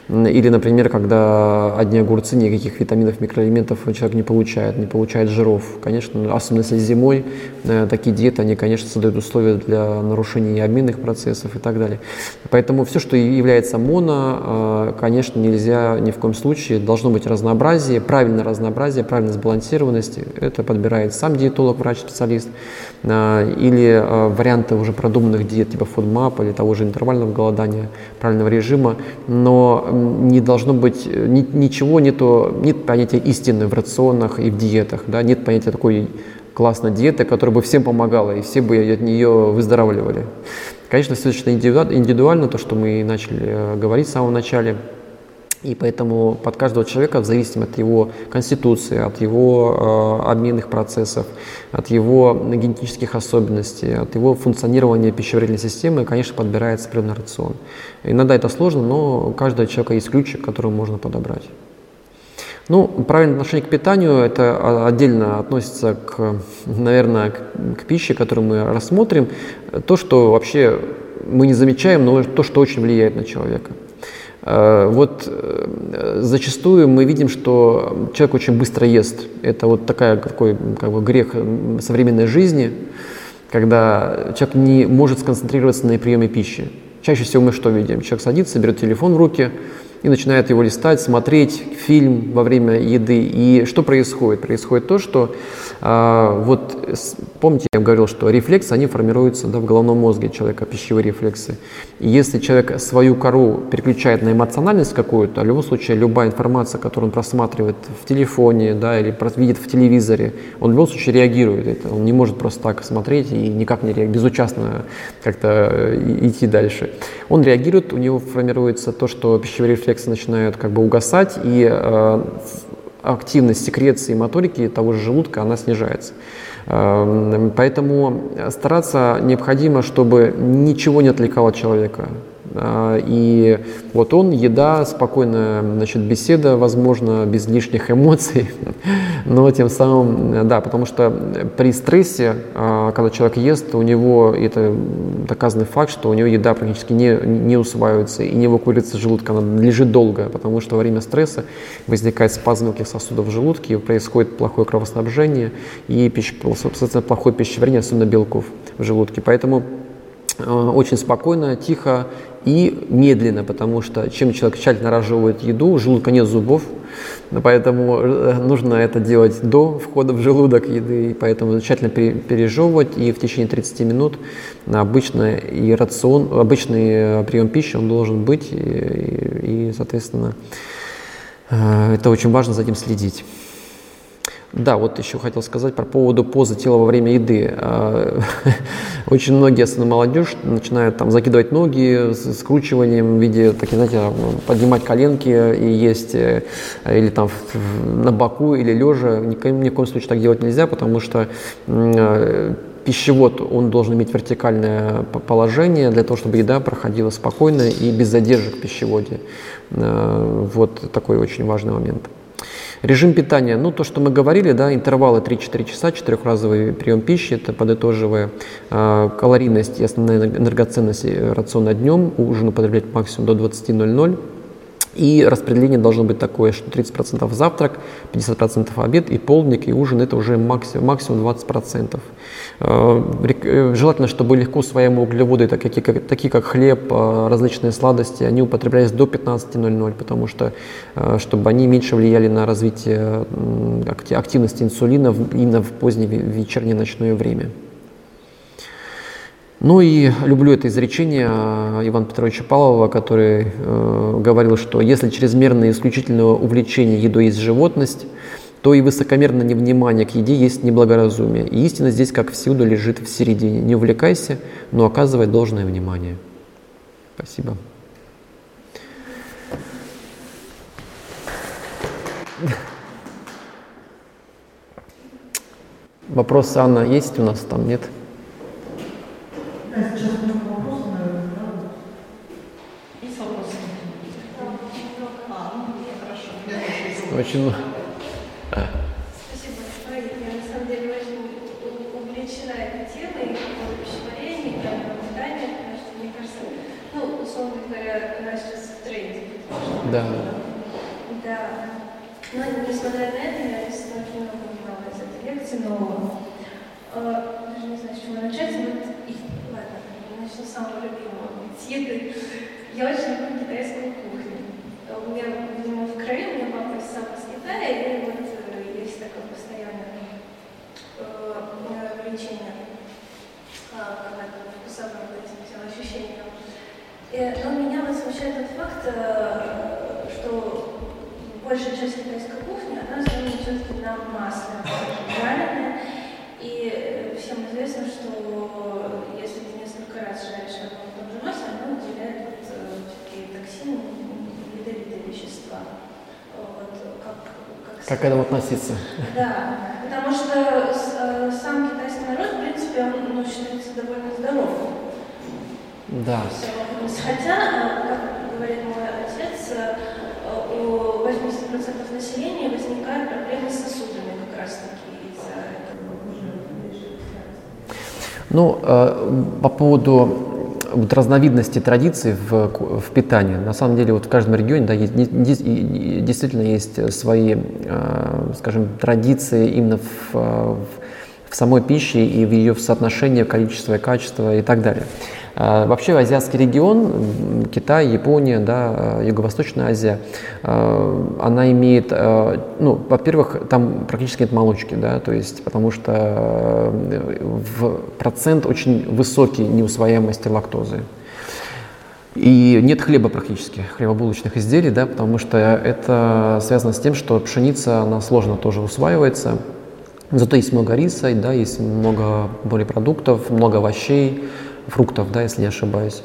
Или, например, когда одни огурцы, никаких витаминов, микроэлементов человек не получает, не получает жиров. Конечно, особенно если зимой, э, такие диеты, они, конечно, создают условия для нарушения обменных процессов и так далее. Поэтому все, что является моно, э, конечно, нельзя ни в коем случае. Должно быть разнообразие, правильное разнообразие, правильная сбалансированность. Это подбирает сам диетолог, врач-специалист. Э, или э, варианты уже продуманных диет типа FoodMap или того же интервального голодания, правильного режима. Но не должно быть, ничего нету, нет понятия истины в рационах и в диетах. Да? Нет понятия такой классной диеты, которая бы всем помогала, и все бы от нее выздоравливали. Конечно, очень индивидуально, то, что мы начали э, говорить в самом начале. И поэтому под каждого человека, в зависимости от его конституции, от его э, обменных процессов, от его генетических особенностей, от его функционирования пищеварительной системы, конечно, подбирается определенный рацион. Иногда это сложно, но у каждого человека есть ключик, который можно подобрать. Ну, правильное отношение к питанию, это отдельно относится к, наверное, к, к пище, которую мы рассмотрим. То, что вообще мы не замечаем, но то, что очень влияет на человека. Э, вот э, зачастую мы видим, что человек очень быстро ест. Это вот такая, такой как бы грех современной жизни, когда человек не может сконцентрироваться на приеме пищи. Чаще всего мы что видим? Человек садится, берет телефон в руки, и начинает его листать, смотреть фильм во время еды. И что происходит? Происходит то, что а, вот помните, я говорил, что рефлексы, они формируются да, в головном мозге человека, пищевые рефлексы. И если человек свою кору переключает на эмоциональность какую-то, в любом случае любая информация, которую он просматривает в телефоне да, или видит в телевизоре, он в любом случае реагирует. Это, он не может просто так смотреть и никак не реагирует, безучастно как-то э, идти дальше. Он реагирует, у него формируется то, что пищевые рефлексы начинают как бы угасать, и э, активность секреции моторики того же желудка, она снижается. Эм, поэтому стараться необходимо, чтобы ничего не отвлекало человека. А, и вот он, еда, спокойная значит, беседа, возможно, без лишних эмоций, [LAUGHS] но тем самым, да, потому что при стрессе, а, когда человек ест, у него, это доказанный факт, что у него еда практически не, не усваивается и не эвакуируется желудка, она лежит долго, потому что во время стресса возникает спазм мелких сосудов в желудке, происходит плохое кровоснабжение и, пищ, соответственно, плохое пищеварение, особенно белков в желудке. Поэтому э, очень спокойно, тихо и медленно, потому что чем человек тщательно разжевывает еду, желудка нет зубов, поэтому э, нужно это делать до входа в желудок еды, и поэтому тщательно пережевывать, и в течение 30 минут обычно и рацион, обычный э, прием пищи он должен быть, и, и, и соответственно, э, это очень важно за этим следить. Да, вот еще хотел сказать про поводу позы тела во время еды. А, [LAUGHS] очень многие, особенно молодежь, начинают там закидывать ноги с скручиванием в виде, так, знаете, поднимать коленки и есть, э, или там на боку, или лежа. Ни, в коем случае так делать нельзя, потому что э, пищевод, он должен иметь вертикальное положение для того, чтобы еда проходила спокойно и без задержек в пищеводе. Э, вот такой очень важный момент. Режим питания, ну то, что мы говорили, да, интервалы 3-4 часа, четырехразовый прием пищи, это подытоживая э, калорийность и основная энергоценность рациона днем, ужин употреблять максимум до 20.00, и распределение должно быть такое, что 30% завтрак, 50% обед и полдник, и ужин это уже максимум, максимум 20%. Э, э, желательно, чтобы легко усвояемые углеводы, такие как, такие как хлеб, э, различные сладости, они употреблялись до 15.00, потому что чтобы они меньше влияли на развитие активности инсулина именно в позднее вечернее ночное время. Ну и люблю это изречение э, Ивана Петровича Павлова, который э, говорил, что если чрезмерное исключительное увлечение едой есть животность, то и высокомерное невнимание к еде есть неблагоразумие. И истина здесь, как всюду, лежит в середине. Не увлекайся, но оказывай должное внимание. Спасибо. Вопрос, Анна, есть у нас там, нет? Очень... Спасибо большое. Я на самом деле очень увлечена этой темой пищеварения, правильного питания, потому что, мне кажется, ну, условно говоря, у нас сейчас в тренде. Да. Да. Но, несмотря на это, я действительно очень много понимала из этой лекции, но э, даже не знаю, с чего начать. Вот, и, ладно, самого любимого. С еды. Я очень люблю китайскую кухню. У меня, видимо, в крови, у меня папа сам из Китая, и вот э, есть такое постоянное э, влечение э, к вкусовым этим. И, но меня вот смущает тот факт, э, что большая часть китайской кухни, она основана все-таки на масле, жареная. И всем известно, что если ты несколько раз жаришь на одном и том же масле, оно выделяет вот, э, такие токсины, ядовитые вещества. Вот, как, как, как к этому относиться? Да, потому что э, сам китайский народ, в принципе, он ну, считается довольно здоровым. Да. Хотя, как говорит мой отец, у 80% населения возникают проблемы с сосудами как из-за этого. Ну, э, по поводу вот разновидности традиций в, в питании. На самом деле вот в каждом регионе да, есть, действительно есть свои, э, скажем, традиции именно в, в, в самой пище и в ее соотношении количества и качества и так далее. А, вообще азиатский регион, Китай, Япония, да, Юго-Восточная Азия, а, она имеет, а, ну, во-первых, там практически нет молочки, да, то есть потому что в процент очень высокий неусвояемости лактозы. И нет хлеба практически, хлебобулочных изделий, да, потому что это связано с тем, что пшеница, она сложно тоже усваивается. Зато есть много риса, да, есть много морепродуктов, много овощей, фруктов, да, если не ошибаюсь.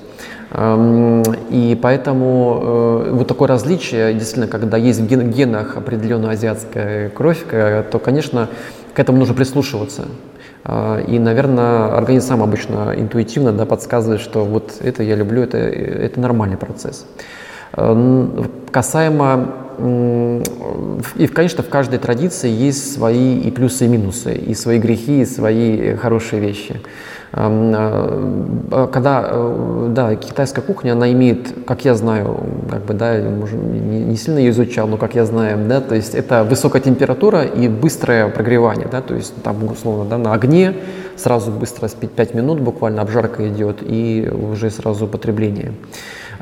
Эм, и поэтому э, вот такое различие, действительно, когда есть в генах определенная азиатская кровь, то, конечно, к этому нужно прислушиваться. Э, и, наверное, организм сам обычно интуитивно да, подсказывает, что вот это я люблю, это, это нормальный процесс. Эм, касаемо и, конечно, в каждой традиции есть свои и плюсы, и минусы, и свои грехи, и свои хорошие вещи. А, когда, э, да, китайская кухня, она имеет, как я знаю, как бы, да, не сильно ее изучал, но как я знаю, да, то есть это высокая температура и быстрое прогревание, да, то есть там, условно, да, на огне сразу быстро спить 5 минут, буквально обжарка идет и уже сразу употребление.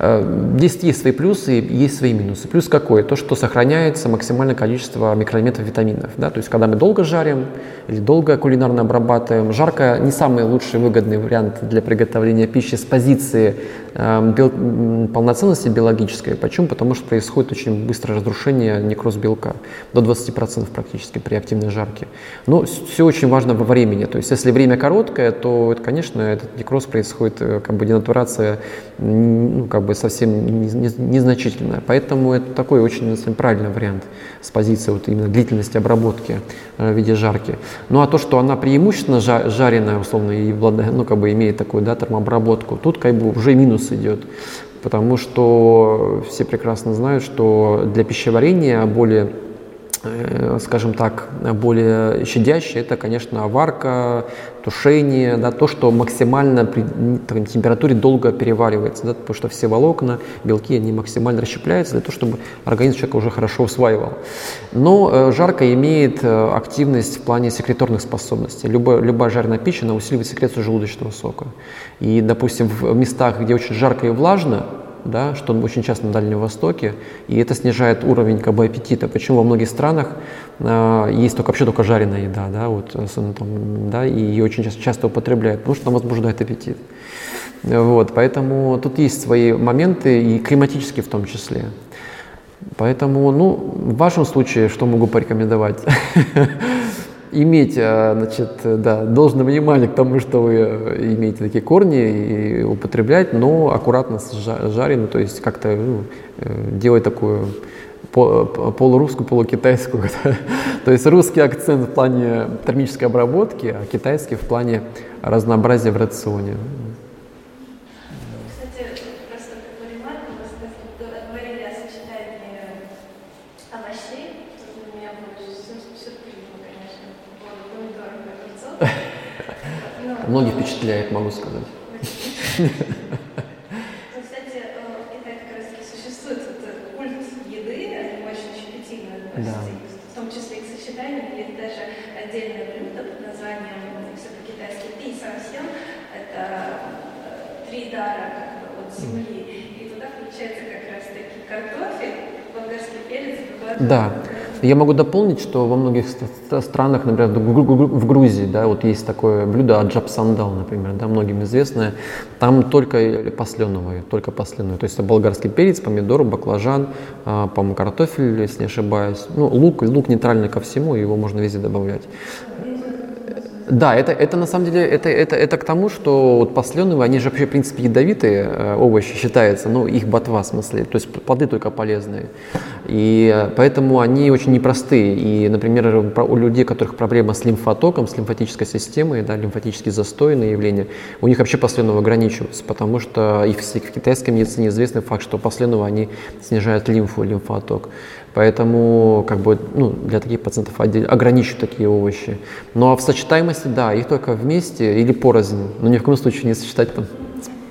Э, здесь есть свои плюсы, есть свои минусы. Плюс какой? То, что сохраняется максимальное количество микроэлементов, витаминов. Да? То есть, когда мы долго жарим или долго кулинарно обрабатываем, жарко не самый лучший выгодный вариант для приготовления пищи с позиции э, полноценности биологической. Почему? Потому что происходит очень быстрое разрушение некроз белка, до 20% практически при активной жарке. Но все очень важно во времени. То есть, если время короткое, то, конечно, этот некроз происходит, э, как бы денатурация ну, как бы совсем незначительная. Поэтому это такой очень правильный вариант с позиции вот именно длительности обработки э, в виде жарки. Ну а то, что она преимущественно жареная, условно, и ну, как бы имеет такую да, термообработку, тут как бы уже минус идет. Потому что все прекрасно знают, что для пищеварения более скажем так, более щадящие, это, конечно, варка, тушение, да, то, что максимально при температуре долго переваривается, да, потому что все волокна, белки, они максимально расщепляются для того, чтобы организм человека уже хорошо усваивал. Но э, жарко имеет э, активность в плане секреторных способностей. Любая, любая жареная пища, она усиливает секрецию желудочного сока. И, допустим, в местах, где очень жарко и влажно, да, что очень часто на Дальнем Востоке, и это снижает уровень как бы, аппетита. Почему во многих странах э, есть только, вообще только жареная еда, да, вот, там, да, и ее очень часто, часто употребляют, потому что она возбуждает аппетит. Вот, поэтому тут есть свои моменты, и климатические в том числе. Поэтому, ну, в вашем случае, что могу порекомендовать? [LAUGHS] иметь э, значит, да, должное внимание к тому, что вы э, имеете такие корни и употреблять, но аккуратно жарено, то есть как-то ну, э, делать такую полурусскую, полукитайскую. [LAUGHS] то есть русский акцент в плане термической обработки, а китайский в плане разнообразия в рационе. Многие впечатляет, могу сказать. Ну, кстати, э, в Китае как раз существует культ еды, они очень щепетильно относятся, в том числе и к сочетанию. Есть даже отдельное блюдо под названием, все по-китайски, пи совсем, это э, три дара как бы, от земли. И туда включается как раз таки картофель, болгарский перец, да. Я могу дополнить, что во многих странах, например, в Грузии, да, вот есть такое блюдо аджап сандал, например, да, многим известное. Там только посленовые, только посленовые. То есть это болгарский перец, помидор, баклажан, а, по-моему, картофель, если не ошибаюсь. Ну, лук, лук нейтральный ко всему, его можно везде добавлять. Да, это, это на самом деле, это, это, это к тому, что вот посленовые, они же вообще, в принципе, ядовитые э, овощи считаются, ну, их ботва, в смысле, то есть плоды только полезные. И э, поэтому они очень непростые. И, например, у людей, у которых проблема с лимфотоком, с лимфатической системой, да, лимфатически застойные явления, у них вообще посленовые ограничиваются, потому что и в, в китайской медицине известный факт, что посленовые, они снижают лимфу, лимфоток. Поэтому как бы, ну, для таких пациентов ограничу такие овощи. Ну а в сочетаемости, да, их только вместе или порознь, но ни в коем случае не сочетать там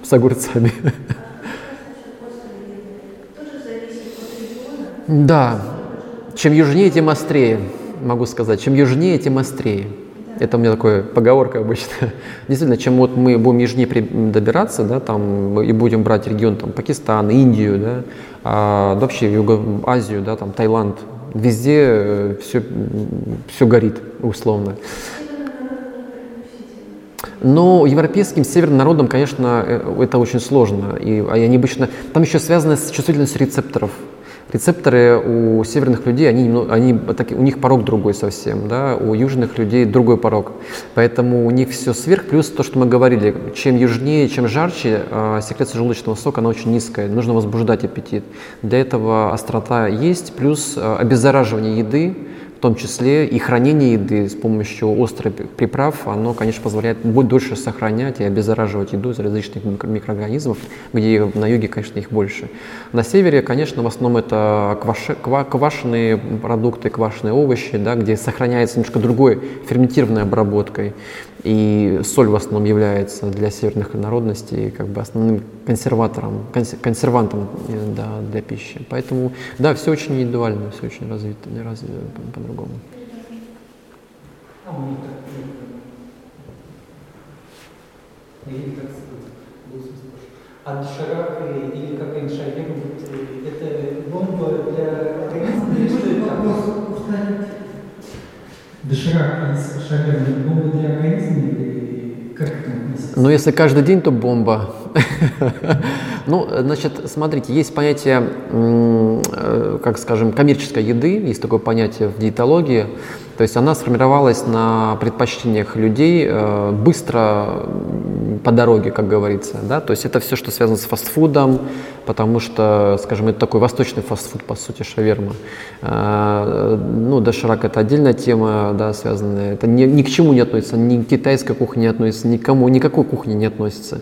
с, с огурцами. Да, чем южнее, тем острее, могу сказать. Чем южнее, тем острее. Это у меня такая поговорка обычно. Действительно, чем вот мы будем южнее добираться, да, там, и будем брать регион там, Пакистан, Индию, да, а, да вообще Юго Азию, да, там, Таиланд, везде все, э, все горит, условно. Но европейским северным народам, конечно, э, это очень сложно. И они обычно... Там еще связано с чувствительностью рецепторов. Рецепторы у северных людей, они, они, у них порог другой совсем, да, у южных людей другой порог. Поэтому у них все сверх, плюс то, что мы говорили, чем южнее, чем жарче, э, секреция желудочного сока, она очень низкая, нужно возбуждать аппетит. Для этого острота есть, плюс э, обеззараживание еды, в том числе и хранение еды с помощью острых приправ, оно, конечно, позволяет дольше сохранять и обеззараживать еду из различных микроорганизмов, где на юге, конечно, их больше. На севере, конечно, в основном это кваши, квашеные продукты, квашеные овощи, да, где сохраняется немножко другой ферментированной обработкой. И соль в основном является для северных народностей как бы основным консерватором, консервантом э, да, для пищи. Поэтому, да, все очень индивидуально, все очень развито, не развито по-другому. А доширак или какая-нибудь шаверма, это бомба для организма или что это? Доширак из шавермы бомба для организма или как это? Ну, если каждый день, то бомба. [LAUGHS] Ну, значит, смотрите, есть понятие, э, как скажем, коммерческой еды, есть такое понятие в диетологии, то есть она сформировалась на предпочтениях людей э, быстро по дороге, как говорится. Да? То есть это все, что связано с фастфудом, потому что, скажем, это такой восточный фастфуд, по сути, шаверма. Э, ну, доширак – это отдельная тема, да, связанная. Это ни, ни к чему не относится, ни к китайской кухне не относится, никому, никакой кухне не относится.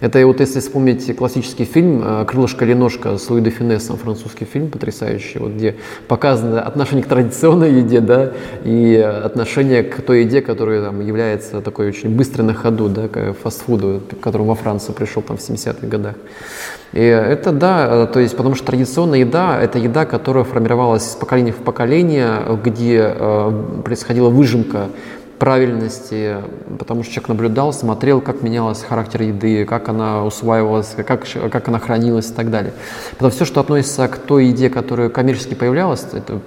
Это вот если вспомнить классический фильм э, «Крылышко или ножка» с Луи де Финесом, французский фильм потрясающий, вот где показано отношение к традиционной еде, да, и отношение к той еде, которая там является такой очень быстрой на ходу, да, к фастфуду, к которому во Францию пришел там в 70-х годах. И это да, то есть потому что традиционная еда – это еда, которая формировалась из поколения в поколение, где э, происходила выжимка правильности, потому что человек наблюдал, смотрел, как менялась характер еды, как она усваивалась, как, как она хранилась и так далее. Потому все, что относится к той еде, которая коммерчески появлялась, это,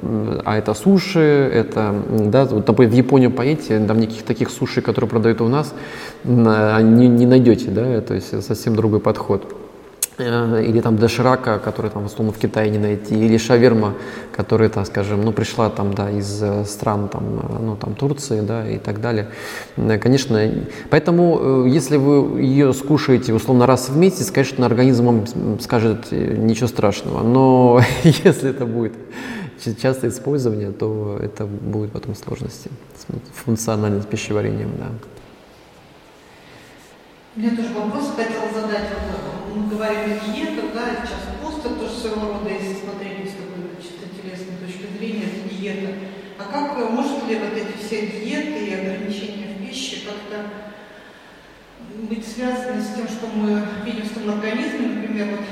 а это суши, это, да, вот, например, в Японию поедете, там никаких таких суши, которые продают у нас, не, не найдете, да, то есть совсем другой подход. Э, или там доширака, который там условно в Китае не найти, или шаверма, которая, так скажем, ну, пришла там, да, из э, стран там, э, ну, там Турции, да, и так далее. Конечно, поэтому, если вы ее скушаете условно раз в месяц, конечно, организм вам скажет ничего страшного, но [LAUGHS] если это будет частое использование, то это будет потом сложности с функциональным пищеварением, да. У меня тоже вопрос хотел задать говорим о диетах, да, сейчас пост это тоже своего рода, если смотреть с такой чисто телесной точки зрения, это диета. А как, может ли вот эти все диеты и ограничения в пище как-то быть связаны с тем, что мы видим в своем организме, например, вот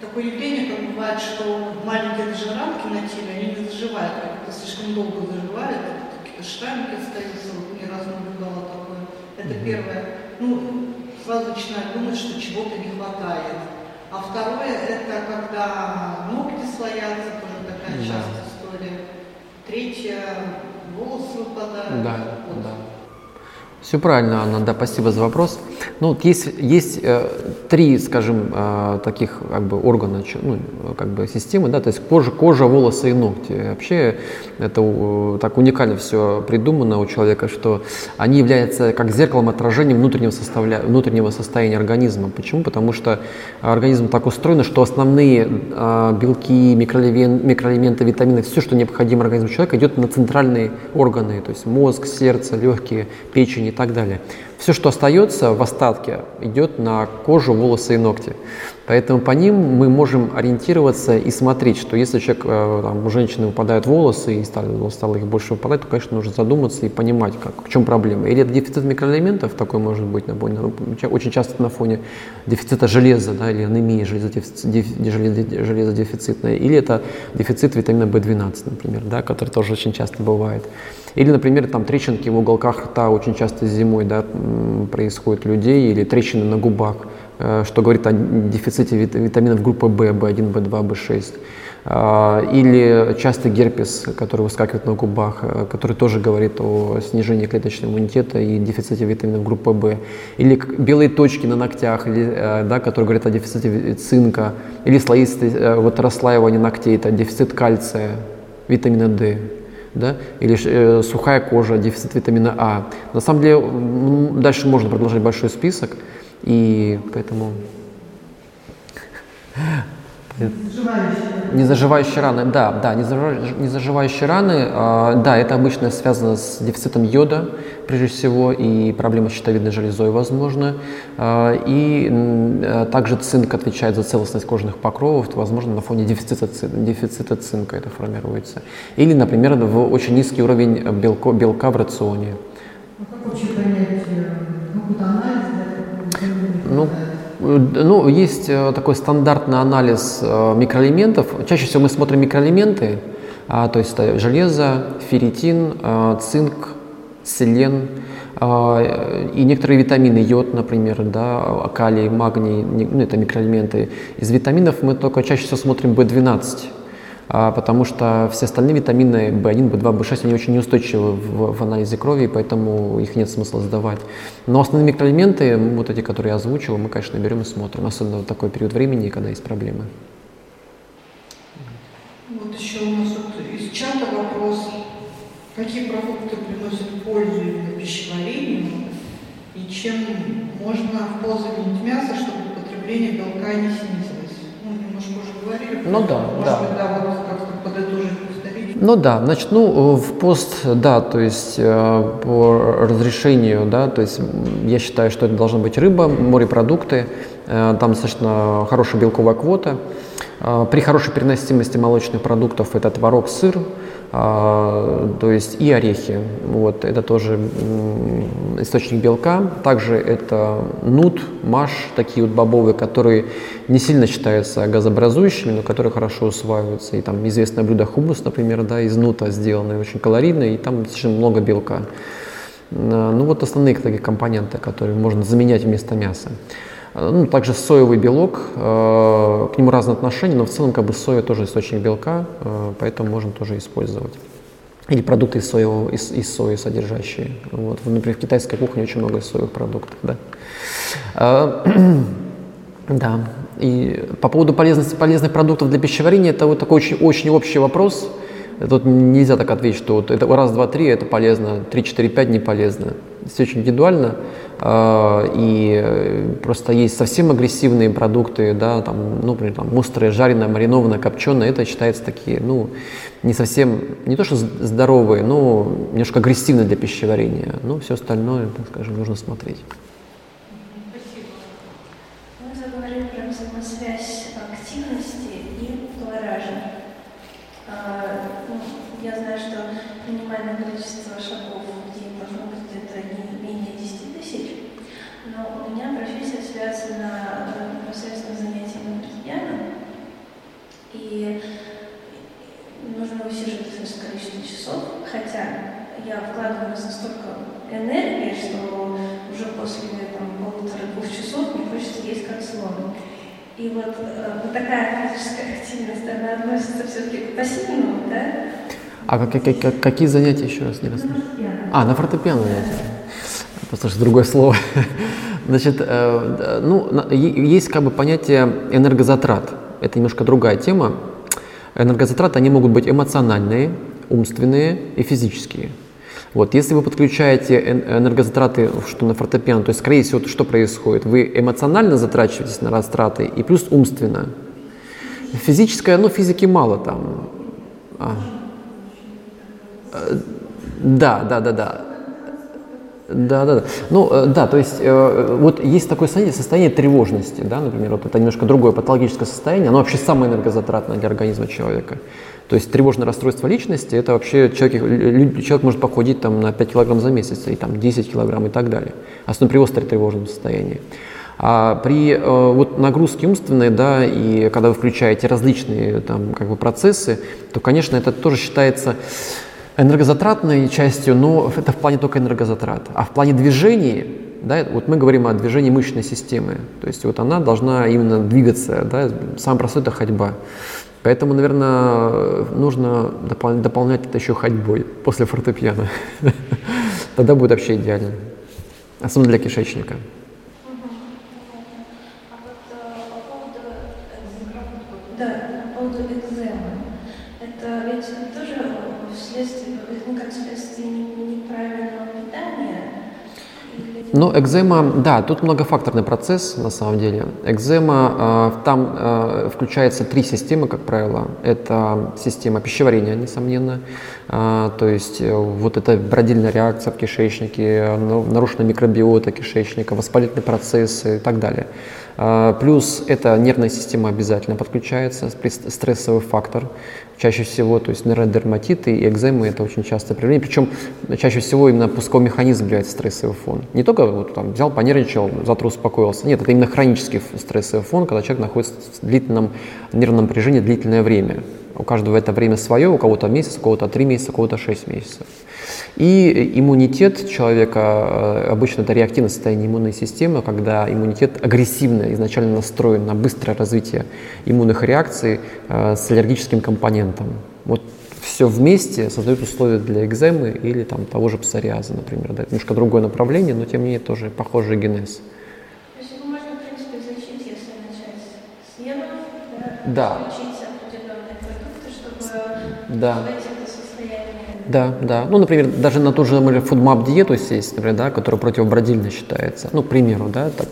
такое явление, как бывает, что маленькие даже рамки на теле, они не заживают, как-то слишком долго заживают, какие-то шрамики остаются, вот ни разу не наблюдала такое. Это первое. Ну, сразу начинают думать, что чего-то не хватает. А второе, это когда ногти слоятся, тоже такая да. частая история. Третье, волосы выпадают. Да, вот. да. Все правильно, Анна, да, спасибо за вопрос. Ну, вот есть, есть э, три, скажем, э, таких как бы органа, ну, как бы системы, да, то есть кожа, кожа, волосы и ногти. Вообще это э, так уникально все придумано у человека, что они являются как зеркалом отражения внутреннего, составля... внутреннего состояния организма. Почему? Потому что организм так устроен, что основные э, белки, микроэлементы, витамины, все, что необходимо организму человека, идет на центральные органы, то есть мозг, сердце, легкие, печень так далее. Все, что остается в остатке, идет на кожу, волосы и ногти. Поэтому по ним мы можем ориентироваться и смотреть, что если человек, э, там, у женщины выпадают волосы и стало, стало их больше выпадать, то, конечно, нужно задуматься и понимать, как, в чем проблема. Или это дефицит микроэлементов, такой может быть, на фоне, очень часто на фоне дефицита железа, да, или анемии железодефицитной, или это дефицит витамина В12, например, да, который тоже очень часто бывает. Или, например, там трещинки в уголках рта очень часто зимой да, происходят людей, или трещины на губах, э, что говорит о дефиците витаминов группы В, В1, В2, В6. Или часто герпес, который выскакивает на губах, э, который тоже говорит о снижении клеточного иммунитета и дефиците витаминов группы В. Или белые точки на ногтях, э, да, которые говорят о дефиците цинка. Или слоистые вот расслаивание ногтей, это дефицит кальция, витамина D да, или э, сухая кожа, дефицит витамина А. На самом деле дальше можно продолжать большой список, и поэтому Незаживающие раны, да, да, незаживающие раны, э, да, это обычно связано с дефицитом йода, прежде всего, и проблема с щитовидной железой, возможно. Э, и э, также цинк отвечает за целостность кожных покровов, то, возможно, на фоне дефицита, дефицита цинка это формируется. Или, например, в очень низкий уровень белка, белка в рационе. А как вообще понять, ну, есть э, такой стандартный анализ э, микроэлементов. Чаще всего мы смотрим микроэлементы, а, то есть железо, ферритин, э, цинк, селен и некоторые витамины, йод, например, да, калий, магний, ну, это микроэлементы. Из витаминов мы только чаще всего смотрим B12, а, потому что все остальные витамины B1, B2, B6, они очень неустойчивы в, в анализе крови, поэтому их нет смысла сдавать. Но основные микроэлементы, вот эти, которые я озвучил, мы, конечно, берем и смотрим, особенно в такой период времени, когда есть проблемы. Вот еще у нас вот из чата вопрос. Какие продукты приносят пользу именно пищеварению и чем можно в мясо, чтобы потребление белка не снизилось? Говорили. Ну да, Может да. Да, вот как-то подытожить. Ну да, значит, ну в пост, да, то есть э, по разрешению, да, то есть я считаю, что это должна быть рыба, морепродукты, э, там достаточно хорошая белковая квота. Э, при хорошей переносимости молочных продуктов это творог, сыр, то есть и орехи. Вот, это тоже источник белка. Также это нут, маш, такие вот бобовые, которые не сильно считаются газообразующими, но которые хорошо усваиваются. И там известное блюдо хумус, например, да, из нута сделанное, очень калорийное, и там достаточно много белка. А, ну вот основные такие компоненты, которые можно заменять вместо мяса. А, ну, также соевый белок, э, к нему разные отношения, но в целом как бы соя тоже источник белка, э, поэтому можно тоже использовать. Или продукты из, соевого, из, из сои содержащие. Вот. Например, в китайской кухне очень много соевых продуктов. Да. [CLEARS THROAT] Да. И по поводу полезности полезных продуктов для пищеварения, это вот такой очень, очень общий вопрос. Тут нельзя так ответить, что вот это раз, два, три это полезно, три, четыре, пять не полезно. Все очень индивидуально. А, и просто есть совсем агрессивные продукты, да, там, ну, например, там, острое, жареное, маринованное, копченое, это считается такие, ну, не совсем, не то что здоровые, но немножко агрессивные для пищеварения. Ну, все остальное, так скажем, нужно смотреть. Вот, э, такая физическая активность, она относится все-таки к пассивному, да? А как, как, как, какие занятия еще раз не раз? А, на фортепиано занятия. Просто что другое слово. [LAUGHS] Значит, э, ну, есть как бы понятие энергозатрат. Это немножко другая тема. Энергозатраты, они могут быть эмоциональные, умственные и физические. Вот, если вы подключаете энергозатраты что на фортепиано, то есть, скорее всего, что происходит? Вы эмоционально затрачиваетесь на растраты и плюс умственно. Физическое, ну, физики мало там. А. Э, да, да, да, да. Да, да, да. Ну, э, да, то есть э, вот есть такое состояние, состояние тревожности, да, например, вот это немножко другое патологическое состояние, оно вообще самое энергозатратное для организма человека. То есть тревожное расстройство личности, это вообще человек, человек может похудеть там, на 5 килограмм за месяц, и там 10 килограмм и так далее. Особенно при острой тревожном состоянии. А при э, вот нагрузке умственной, да, и когда вы включаете различные там как бы процессы, то, конечно, это тоже считается энергозатратной частью, но это в плане только энергозатрат. А в плане движений, да, вот мы говорим о движении мышечной системы, то есть вот она должна именно двигаться, да, самое простое это ходьба. Поэтому, наверное, нужно дополнять это еще ходьбой после фортепиано. [LAUGHS] Тогда будет вообще идеально. Особенно для кишечника. Ну, экзема, да, тут многофакторный процесс на самом деле. Экзема, э, там э, включается три системы, как правило. Это система пищеварения, несомненно. Э, то есть вот эта бродильная реакция в кишечнике, нарушена микробиота кишечника, воспалительные процессы и так далее. Э, плюс это нервная система обязательно подключается, стрессовый фактор. Чаще всего, то есть нейродерматиты и экземы это очень частое проявление. Причем чаще всего именно пусковой механизм является стрессовый фон. Не только вот, там, взял, понервничал, завтра успокоился. Нет, это именно хронический стрессовый фон, когда человек находится в длительном нервном напряжении длительное время. У каждого это время свое, у кого-то месяц, у кого-то три месяца, у кого-то шесть месяцев. И иммунитет человека, э, обычно это реактивное состояние иммунной системы, когда иммунитет агрессивно изначально настроен на быстрое развитие иммунных реакций э, с аллергическим компонентом. Вот все вместе создают условия для экземы или там, того же псориаза, например. Да, это немножко другое направление, но тем не менее тоже похожий генез. То есть его можно, в принципе, изучить, если начать с евро, да, да. учить определенные продукты, чтобы да. Да, да. Ну, например, даже на ту же например, FoodMap диету сесть, например, да, которая противобродильной считается. Ну, к примеру, да, так,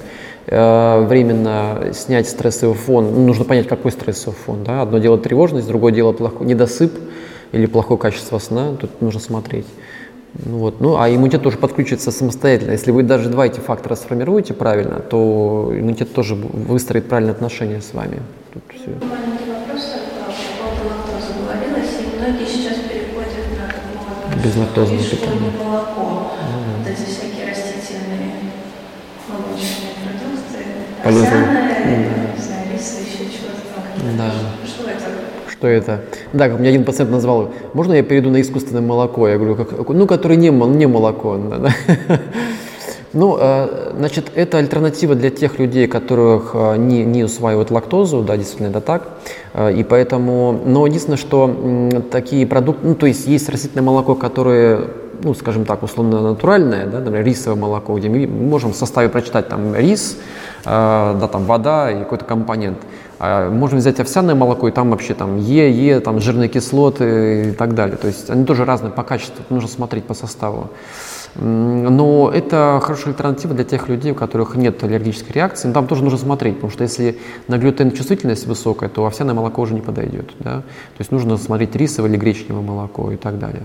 э, временно снять стрессовый фон. Ну, нужно понять, какой стрессовый фон. Да. Одно дело тревожность, другое дело плохой недосып, или плохое качество сна, тут нужно смотреть. Ну, вот. ну, а иммунитет тоже подключится самостоятельно. Если вы даже два эти фактора сформируете правильно, то иммунитет тоже выстроит правильные отношения с вами. Тут все. Маленький вопрос по поводу лактозы говорилось, и многие сейчас переходят безлактозное питание. молоко, mm-hmm. вот эти всякие растительные молочные продукты, Полезно. овсяное, mm-hmm. не знаю, рис, еще чего-то. Да. Что это? что это. Да, как мне один пациент назвал, можно я перейду на искусственное молоко? Я говорю, как, ну, которое не, не молоко. Ну, э, значит, это альтернатива для тех людей, которых э, не, не усваивают лактозу, да, действительно это так. Э, и поэтому, но единственное, что такие продукты, ну, то есть есть растительное молоко, которое ну, скажем так, условно натуральное, да, например, рисовое молоко, где мы можем в составе прочитать там рис, да, там вода и какой-то компонент. А можем взять овсяное молоко, и там вообще там Е, Е, там жирные кислоты и так далее. То есть они тоже разные по качеству, нужно смотреть по составу. Но это хорошая альтернатива для тех людей, у которых нет аллергической реакции. Но там тоже нужно смотреть, потому что если на глютен чувствительность высокая, то овсяное молоко уже не подойдет. Да? То есть нужно смотреть рисовое или гречневое молоко и так далее.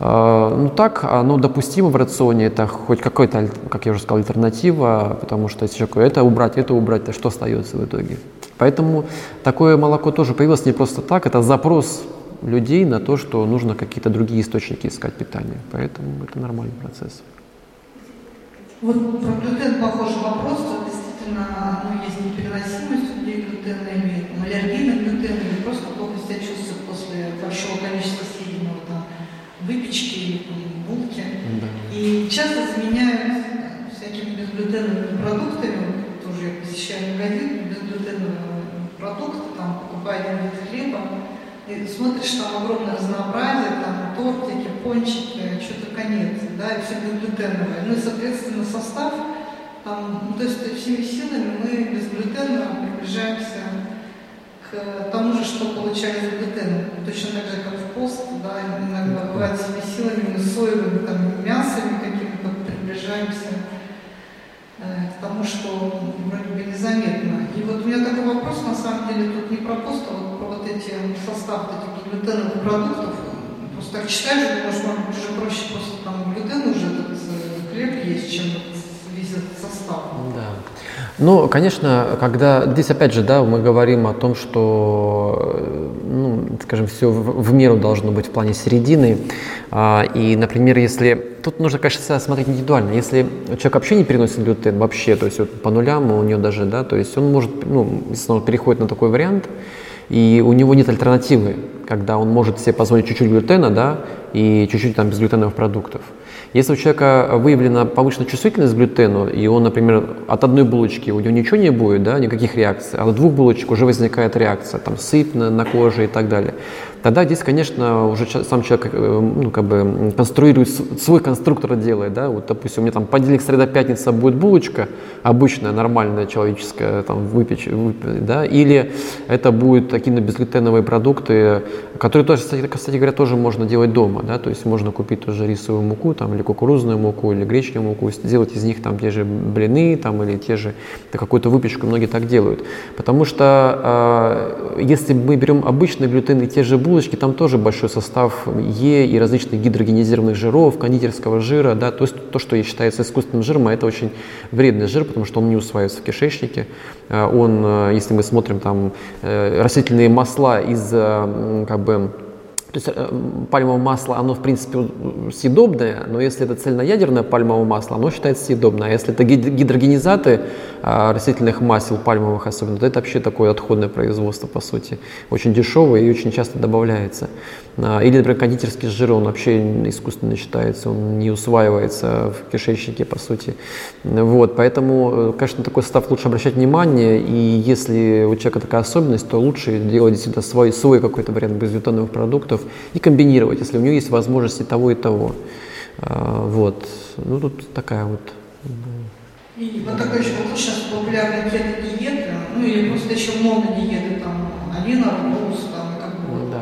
А, ну так, оно допустимо в рационе, это хоть какая-то, как я уже сказал, альтернатива, потому что если человек это убрать, это убрать, то что остается в итоге? Поэтому такое молоко тоже появилось не просто так, это запрос людей на то, что нужно какие-то другие источники искать питания. Поэтому это нормальный процесс. Вот про глютен похожий вопрос. Действительно, ну, есть непереносимость у людей глютена, имеет аллергия на глютен или просто плохо себя чувствует после большого количества съеденного там, выпечки или булки. Да. И часто заменяют всякими безглютеновыми продуктами. Тоже я посещаю магазин, безглютеновые продукты, там покупаю один вид хлеба, и смотришь, там огромное разнообразие, там тортики, пончики, что-то конец, да, и все глютеновое. Ну и, соответственно, состав, там, ну, то есть всеми силами мы без глютена приближаемся к тому же, что получали с глютеном. Точно так же, как в пост, да, иногда бывает всеми силами мы соевыми там, мясами какими-то приближаемся э, к тому, что вроде бы незаметно. И вот у меня такой вопрос, на самом деле, тут не про пост, а вот эти состав этих глютеновых продуктов, просто так читаешь, думаешь, может быть, уже проще просто там глютен уже этот э, хлеб есть, чем весь этот состав. Да. Ну, конечно, когда здесь опять же, да, мы говорим о том, что, э, ну, скажем, все в, в меру должно быть в плане середины. А, и, например, если тут нужно, конечно, смотреть индивидуально. Если человек вообще не переносит глютен, вообще, то есть вот по нулям у него даже, да, то есть он может, ну, если он переходит на такой вариант, и у него нет альтернативы, когда он может себе позволить чуть-чуть глютена, да, и чуть-чуть там безглютеновых продуктов. Если у человека выявлена повышенная чувствительность к глютену, и он, например, от одной булочки у него ничего не будет, да, никаких реакций, а от двух булочек уже возникает реакция, там сыпь на, на коже и так далее, тогда здесь, конечно, уже сам человек э, ну, как бы конструирует, свой конструктор делает, да, вот, допустим, у меня там понедельник, среда, пятница будет булочка, обычная, нормальная, человеческая, там, выпечь, выпечь да, или это будут такие безглютеновые продукты, которые тоже, кстати, кстати говоря, тоже можно делать дома, да, то есть можно купить тоже рисовую муку, там, или кукурузную муку, или гречневую муку, сделать из них там те же блины, там, или те же, да, какую-то выпечку, многие так делают, потому что э, если мы берем обычный глютен и те же булочки, там тоже большой состав Е и различных гидрогенизированных жиров, кондитерского жира, да, то есть то, что считается искусственным жиром, а это очень вредный жир, потому что он не усваивается в кишечнике. Э, он, э, если мы смотрим там э, растительные масла из как бы есть э, пальмовое масло, оно в принципе съедобное, но если это цельноядерное пальмовое масло, оно считается съедобное. А если это гидрогенизаты а, растительных масел, пальмовых особенно, то это вообще такое отходное производство, по сути. Очень дешевое и очень часто добавляется. А, или, например, кондитерский жир, он вообще искусственно считается, он не усваивается в кишечнике, по сути. Вот, поэтому, э, конечно, такой состав лучше обращать внимание, и если у человека такая особенность, то лучше делать действительно свой, свой какой-то вариант безглютеновых продуктов, продуктов и комбинировать, если у него есть возможности того и того. А, вот. Ну, тут такая вот и вот такой еще вот сейчас популярная кето-диета, ну или просто еще много диеты, там, Алина Рус, там, как бы, да.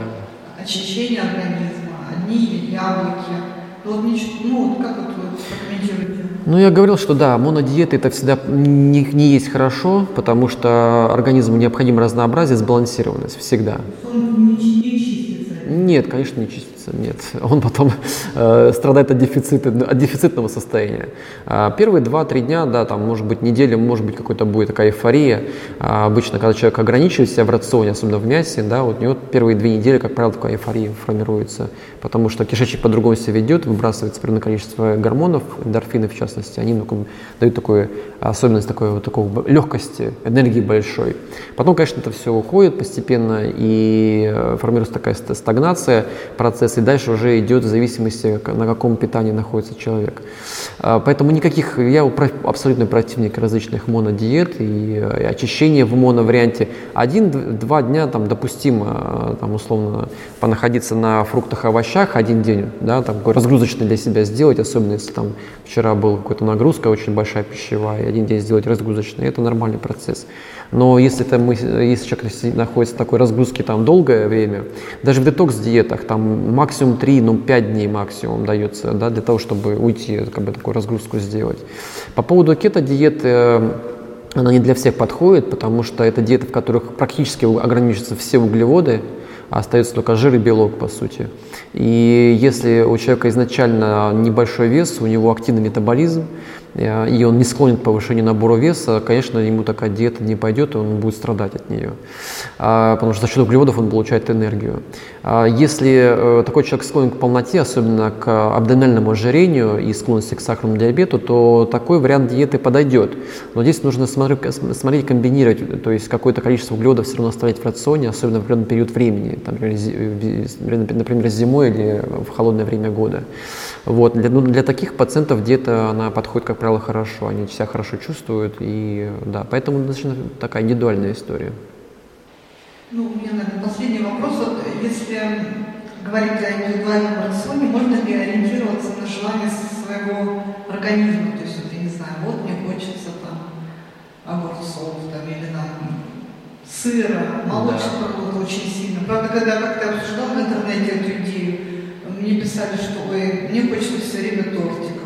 очищение организма, одни яблоки. Вот, ну, вот как вот вы прокомментируете? Ну, я говорил, что да, монодиета это всегда не, не есть хорошо, потому что организму необходимо разнообразие, сбалансированность всегда. Он не нет, конечно, не чистится, нет. Он потом э, страдает от, дефицита, от дефицитного состояния. А первые 2-3 дня, да, там, может быть, неделя, может быть, какой-то будет такая эйфория. А обычно, когда человек ограничивает себя в рационе, особенно в мясе, да, вот у него первые две недели, как правило, такая эйфория формируется, потому что кишечник по-другому себя ведет, выбрасывается определенное количество гормонов, эндорфины в частности, они ну, дают такую особенность такой, вот, такой легкости, энергии большой. Потом, конечно, это все уходит постепенно, и э, формируется такая стагнация процесса, и дальше уже идет в зависимости, на каком питании находится человек. А, поэтому никаких, я абсолютно противник различных монодиет и, э, очищения в моноварианте. Один-два дня там допустимо, э, там, условно, понаходиться на фруктах и овощах один день, да, там, такой разгрузочный для себя сделать, особенно если там вчера была какая-то нагрузка очень большая пищевая, и один день сделать разгрузочный, это нормальный процесс. Но если, это мы, если человек находится в такой разгрузке там долгое время, даже в детокс-диетах там максимум 3, ну 5 дней максимум дается да, для того, чтобы уйти, как бы такую разгрузку сделать. По поводу кето-диеты, она не для всех подходит, потому что это диеты, в которых практически ограничиваются все углеводы, а остается только жир и белок, по сути. И если у человека изначально небольшой вес, у него активный метаболизм, Э, и он не склонен к повышению набора веса, конечно, ему такая диета не пойдет, и он будет страдать от нее. А, потому что за счет углеводов он получает энергию. А, если э, такой человек склонен к полноте, особенно к абдоминальному ожирению и склонности к сахарному диабету, то такой вариант диеты подойдет. Но здесь нужно смотреть, комбинировать, то есть какое-то количество углеводов все равно оставлять в рационе, особенно в определенный период времени, например, зимой или в холодное время года. Вот. Для, ну, для таких пациентов диета, она подходит, как правило, хорошо, они себя хорошо чувствуют, и да, поэтому достаточно такая индивидуальная история. Ну, у меня, наверное, последний вопрос. Вот, если говорить о индивидуальном рационе, можно ли ориентироваться на желание своего организма? То есть, вот, я не знаю, вот мне хочется там огурцов там, или там сыра, молочных да. продуктов очень сильно. Правда, когда как-то обсуждал в интернете эту идею, мне писали, что ой, мне хочется все время тортиков.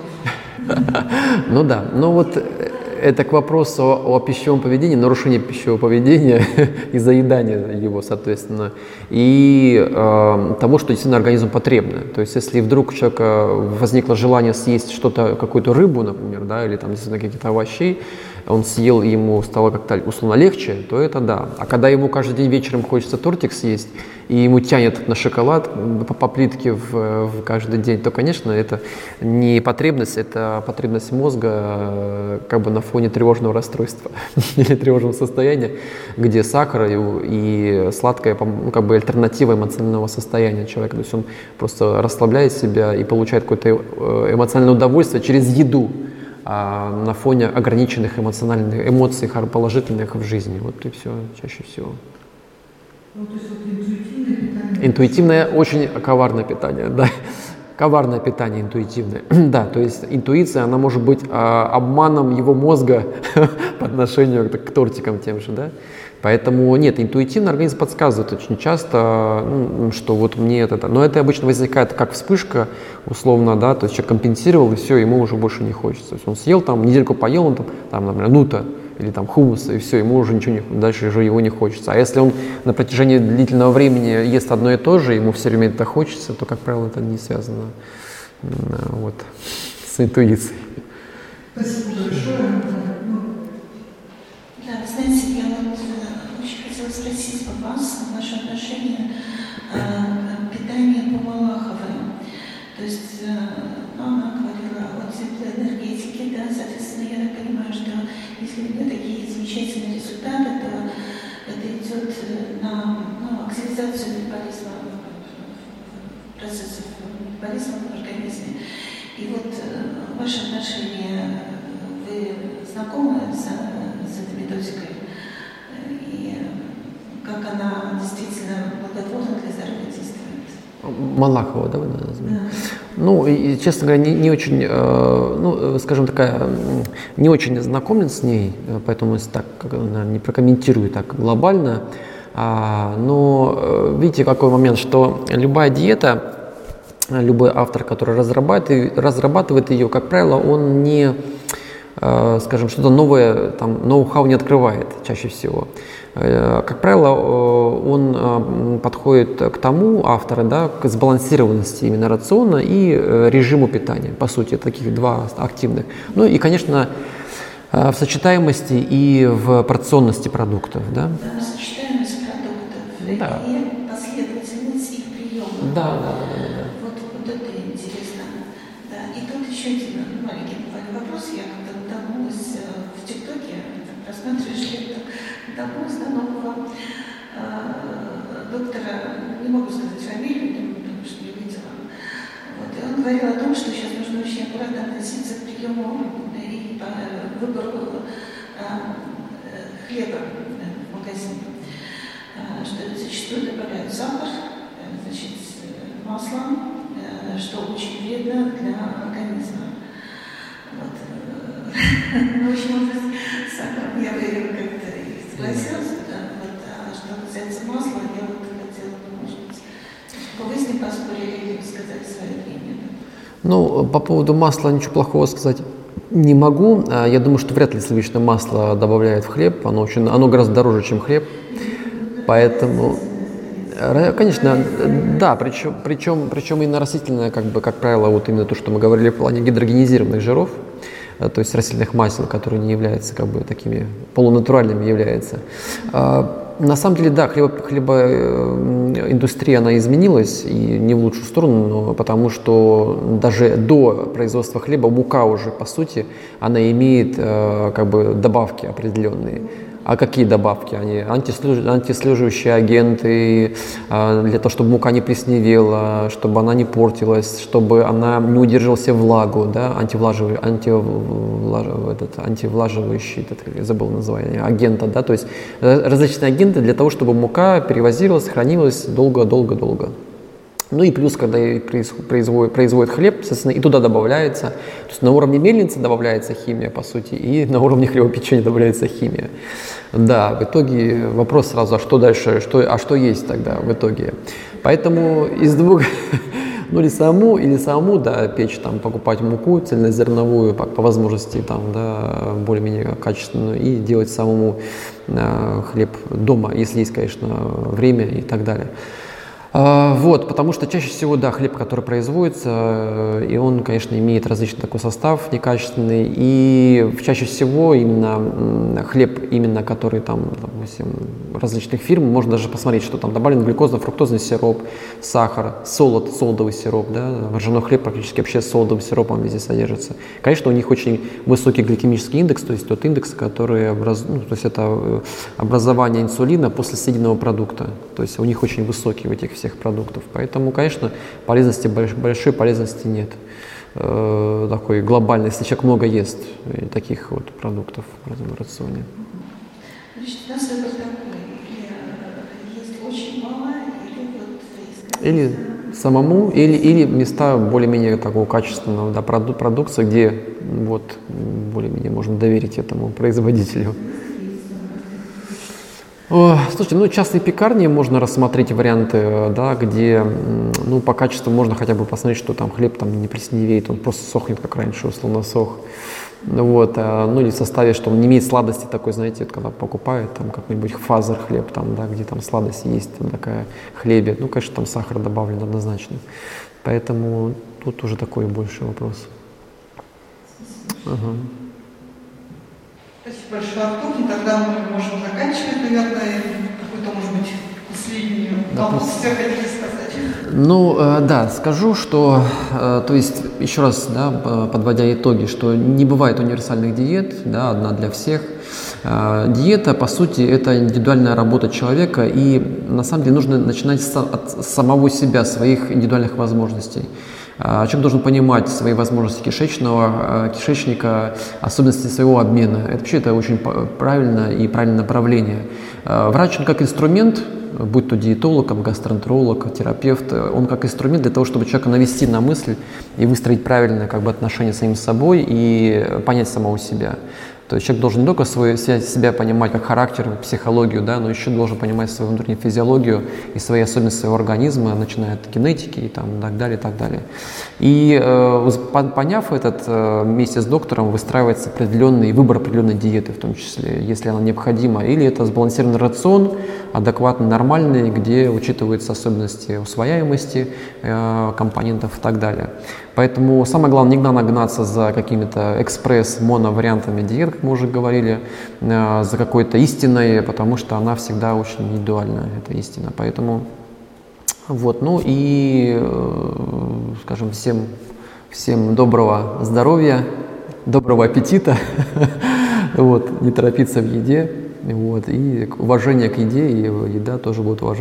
[LAUGHS] Ну да, ну вот э, это к вопросу о, о пищевом поведении, нарушении пищевого поведения [LAUGHS] и заедания его, соответственно, и э, того, что действительно организм потребно. То есть, если вдруг у человека возникло желание съесть что-то, какую-то рыбу, например, да, или там действительно какие-то овощи, он съел, и ему стало как-то условно легче, то это да. А когда ему каждый день вечером хочется тортик съесть, и ему тянет на шоколад по, по плитке в, в каждый день, то, конечно, это не потребность, это потребность мозга э, как бы на фоне тревожного расстройства [LAUGHS] или тревожного состояния, где сахар и, и сладкое ну, как бы альтернатива эмоционального состояния человека. То есть он просто расслабляет себя и получает какое-то э, эмоциональное удовольствие через еду на фоне ограниченных эмоциональных эмоций положительных в жизни. Вот и все чаще всего. Ну, то есть вот интуитивное питание. Интуитивное, очень коварное питание, да. Коварное питание интуитивное. [CLEARS THROAT] да, то есть интуиция, она может быть а, обманом его мозга [LAUGHS] по отношению к, к тортикам тем же, да. Поэтому нет, интуитивно организм подсказывает очень часто, ну, что вот мне это, но это обычно возникает как вспышка, условно, да, то есть человек компенсировал, и все, ему уже больше не хочется. То есть он съел там, недельку поел, он там, там например, нута, или там хумуса, и все, ему уже ничего не, дальше уже его не хочется. А если он на протяжении длительного времени ест одно и то же, ему все время это хочется, то, как правило, это не связано вот, с интуицией. Спасибо если нее такие замечательные результаты, то это идет на ну, активизацию метаболизма, процессов метаболизма в организме. И вот ваше отношение, вы знакомы с методикой и как она действительно благотворно для здоровья. Малахова, да, вы назвали? Ну, и, честно говоря, не, не очень, э, ну, скажем такая, не очень знакомен с ней, поэтому так, наверное, не прокомментирую так глобально. А, но э, видите, какой момент, что любая диета, любой автор, который разрабатывает, разрабатывает ее, как правило, он не э, скажем, что-то новое, там, ноу-хау не открывает чаще всего. Э, как правило, э, он э, подходит к тому, автора, да, к сбалансированности именно рациона и режиму питания, по сути, таких два активных. Ну и, конечно, в сочетаемости и в порционности продуктов. Да, да сочетаемость продуктов да. и последовательность их приема. Да, да, да. да, да. Вот, вот это интересно. Да. И тут еще один маленький вопрос. Я когда вдохнулась в ТикТоке, просматриваешь ленту того знакомого э, доктора, не могу сказать фамилию, потому что не видела. Вот, и он говорил о том, что сейчас нужно очень аккуратно относиться к приему и по выбору э, хлеба в магазине. Э, что зачастую добавляют сахар, значит, масло, что очень вредно для организма. Вот. [LAUGHS] Ну, в общем, сахар я бы как-то согласился, да, вот, а что касается масла, я вот хотела вы поспорили или сказать свое мнение? Ну, по поводу масла ничего плохого сказать не могу. А, я думаю, что вряд ли сливочное масло добавляют в хлеб. Оно, очень, оно гораздо дороже, чем хлеб. Поэтому, конечно, да, причем, причем, причем именно растительное, как бы, как правило, вот именно то, что мы говорили в плане гидрогенизированных жиров, Э, то есть растительных масел, которые не являются как бы такими полунатуральными являются. На самом деле, да, хлебо, хлебоиндустрия, она изменилась, и не в лучшую сторону, но потому что даже до производства хлеба мука уже, по сути, она имеет э, как бы добавки определенные. А какие добавки? Они антислюж... антислеживающие агенты, а, для того, чтобы мука не плесневела, чтобы она не портилась, чтобы она не удерживала влагу, да, антивлаживый, антивлаж... этот, антивлаживающий, этот, я забыл название, агента, да, то есть различные агенты для того, чтобы мука перевозилась, хранилась долго-долго-долго. Ну и плюс, когда производит, производит хлеб, соответственно, и туда добавляется, то есть на уровне мельницы добавляется химия, по сути, и на уровне хлебопечения добавляется химия. Да, в итоге вопрос сразу, а что дальше, что, а что есть тогда в итоге? Поэтому из двух, [LAUGHS] ну или саму, или саму, да, печь, там, покупать муку цельнозерновую по, по возможности, там, да, более-менее качественную, и делать самому э, хлеб дома, если есть, конечно, время и так далее. А, вот, потому что чаще всего, да, хлеб, который производится, э, и он, конечно, имеет различный такой состав некачественный, и чаще всего именно хлеб, именно который там, допустим, различных фирм, можно даже посмотреть, что там добавлен глюкозно-фруктозный сироп, сахар, солод, солодовый сироп, да, ржаной хлеб практически вообще солодовым сиропом везде содержится. Конечно, у них очень высокий гликемический индекс, то есть тот индекс, который образ... ну, то есть это э, образование инсулина после съеденного продукта, то есть у них очень высокий в этих всех продуктов. Поэтому, конечно, полезности, большой полезности нет э, такой глобальной, если человек много ест таких вот продуктов в рационе. или самому, или, или места более-менее такого качественного да, проду продукции, где вот более-менее можно доверить этому [LAUGHS] производителю. Слушайте, ну частные пекарни можно рассмотреть варианты, да, где ну, по качеству можно хотя бы посмотреть, что там хлеб там не плесневеет, он просто сохнет, как раньше, условно сох. Вот, а, ну или в составе, что он не имеет сладости такой, знаете, когда покупают там какой-нибудь фазер хлеб, там, да, где там сладость есть, там такая хлебе, ну, конечно, там сахар добавлен однозначно. Поэтому тут уже такой больше вопрос. Ага. Спасибо большое, Артур. И тогда мы можем заканчивать, наверное, какую-то, может быть, последнюю напутствие хотели сказать. Ну, э, да, скажу, что, э, то есть, еще раз, да, подводя итоги, что не бывает универсальных диет, да, одна для всех. Э, диета, по сути, это индивидуальная работа человека, и на самом деле нужно начинать от самого себя, своих индивидуальных возможностей. А, человек должен понимать свои возможности кишечного, а, кишечника, особенности своего обмена. Это вообще это очень правильно и правильное направление. А, врач, он как инструмент, будь то диетолог, гастроэнтеролог, терапевт, он как инструмент для того, чтобы человека навести на мысль и выстроить правильное как бы, отношение с самим собой и понять самого себя. То есть человек должен не только свою, себя понимать как характер, психологию, да, но еще должен понимать свою внутреннюю физиологию и свои особенности своего организма, начиная от генетики и там, так далее, и так далее. И э, поняв этот, э, вместе с доктором выстраивается определенный выбор определенной диеты в том числе, если она необходима. Или это сбалансированный рацион, адекватно нормальный, где учитываются особенности усвояемости э, компонентов и так далее. Поэтому самое главное, не надо гнаться за какими-то экспресс-моно-вариантами диет, как мы уже говорили, э, за какой-то истиной, потому что она всегда очень индивидуальна, эта истина. Поэтому вот, ну и, э, скажем, всем, всем доброго здоровья, доброго аппетита, [LAUGHS] вот, не торопиться в еде, вот, и уважение к еде, и еда тоже будет уважать.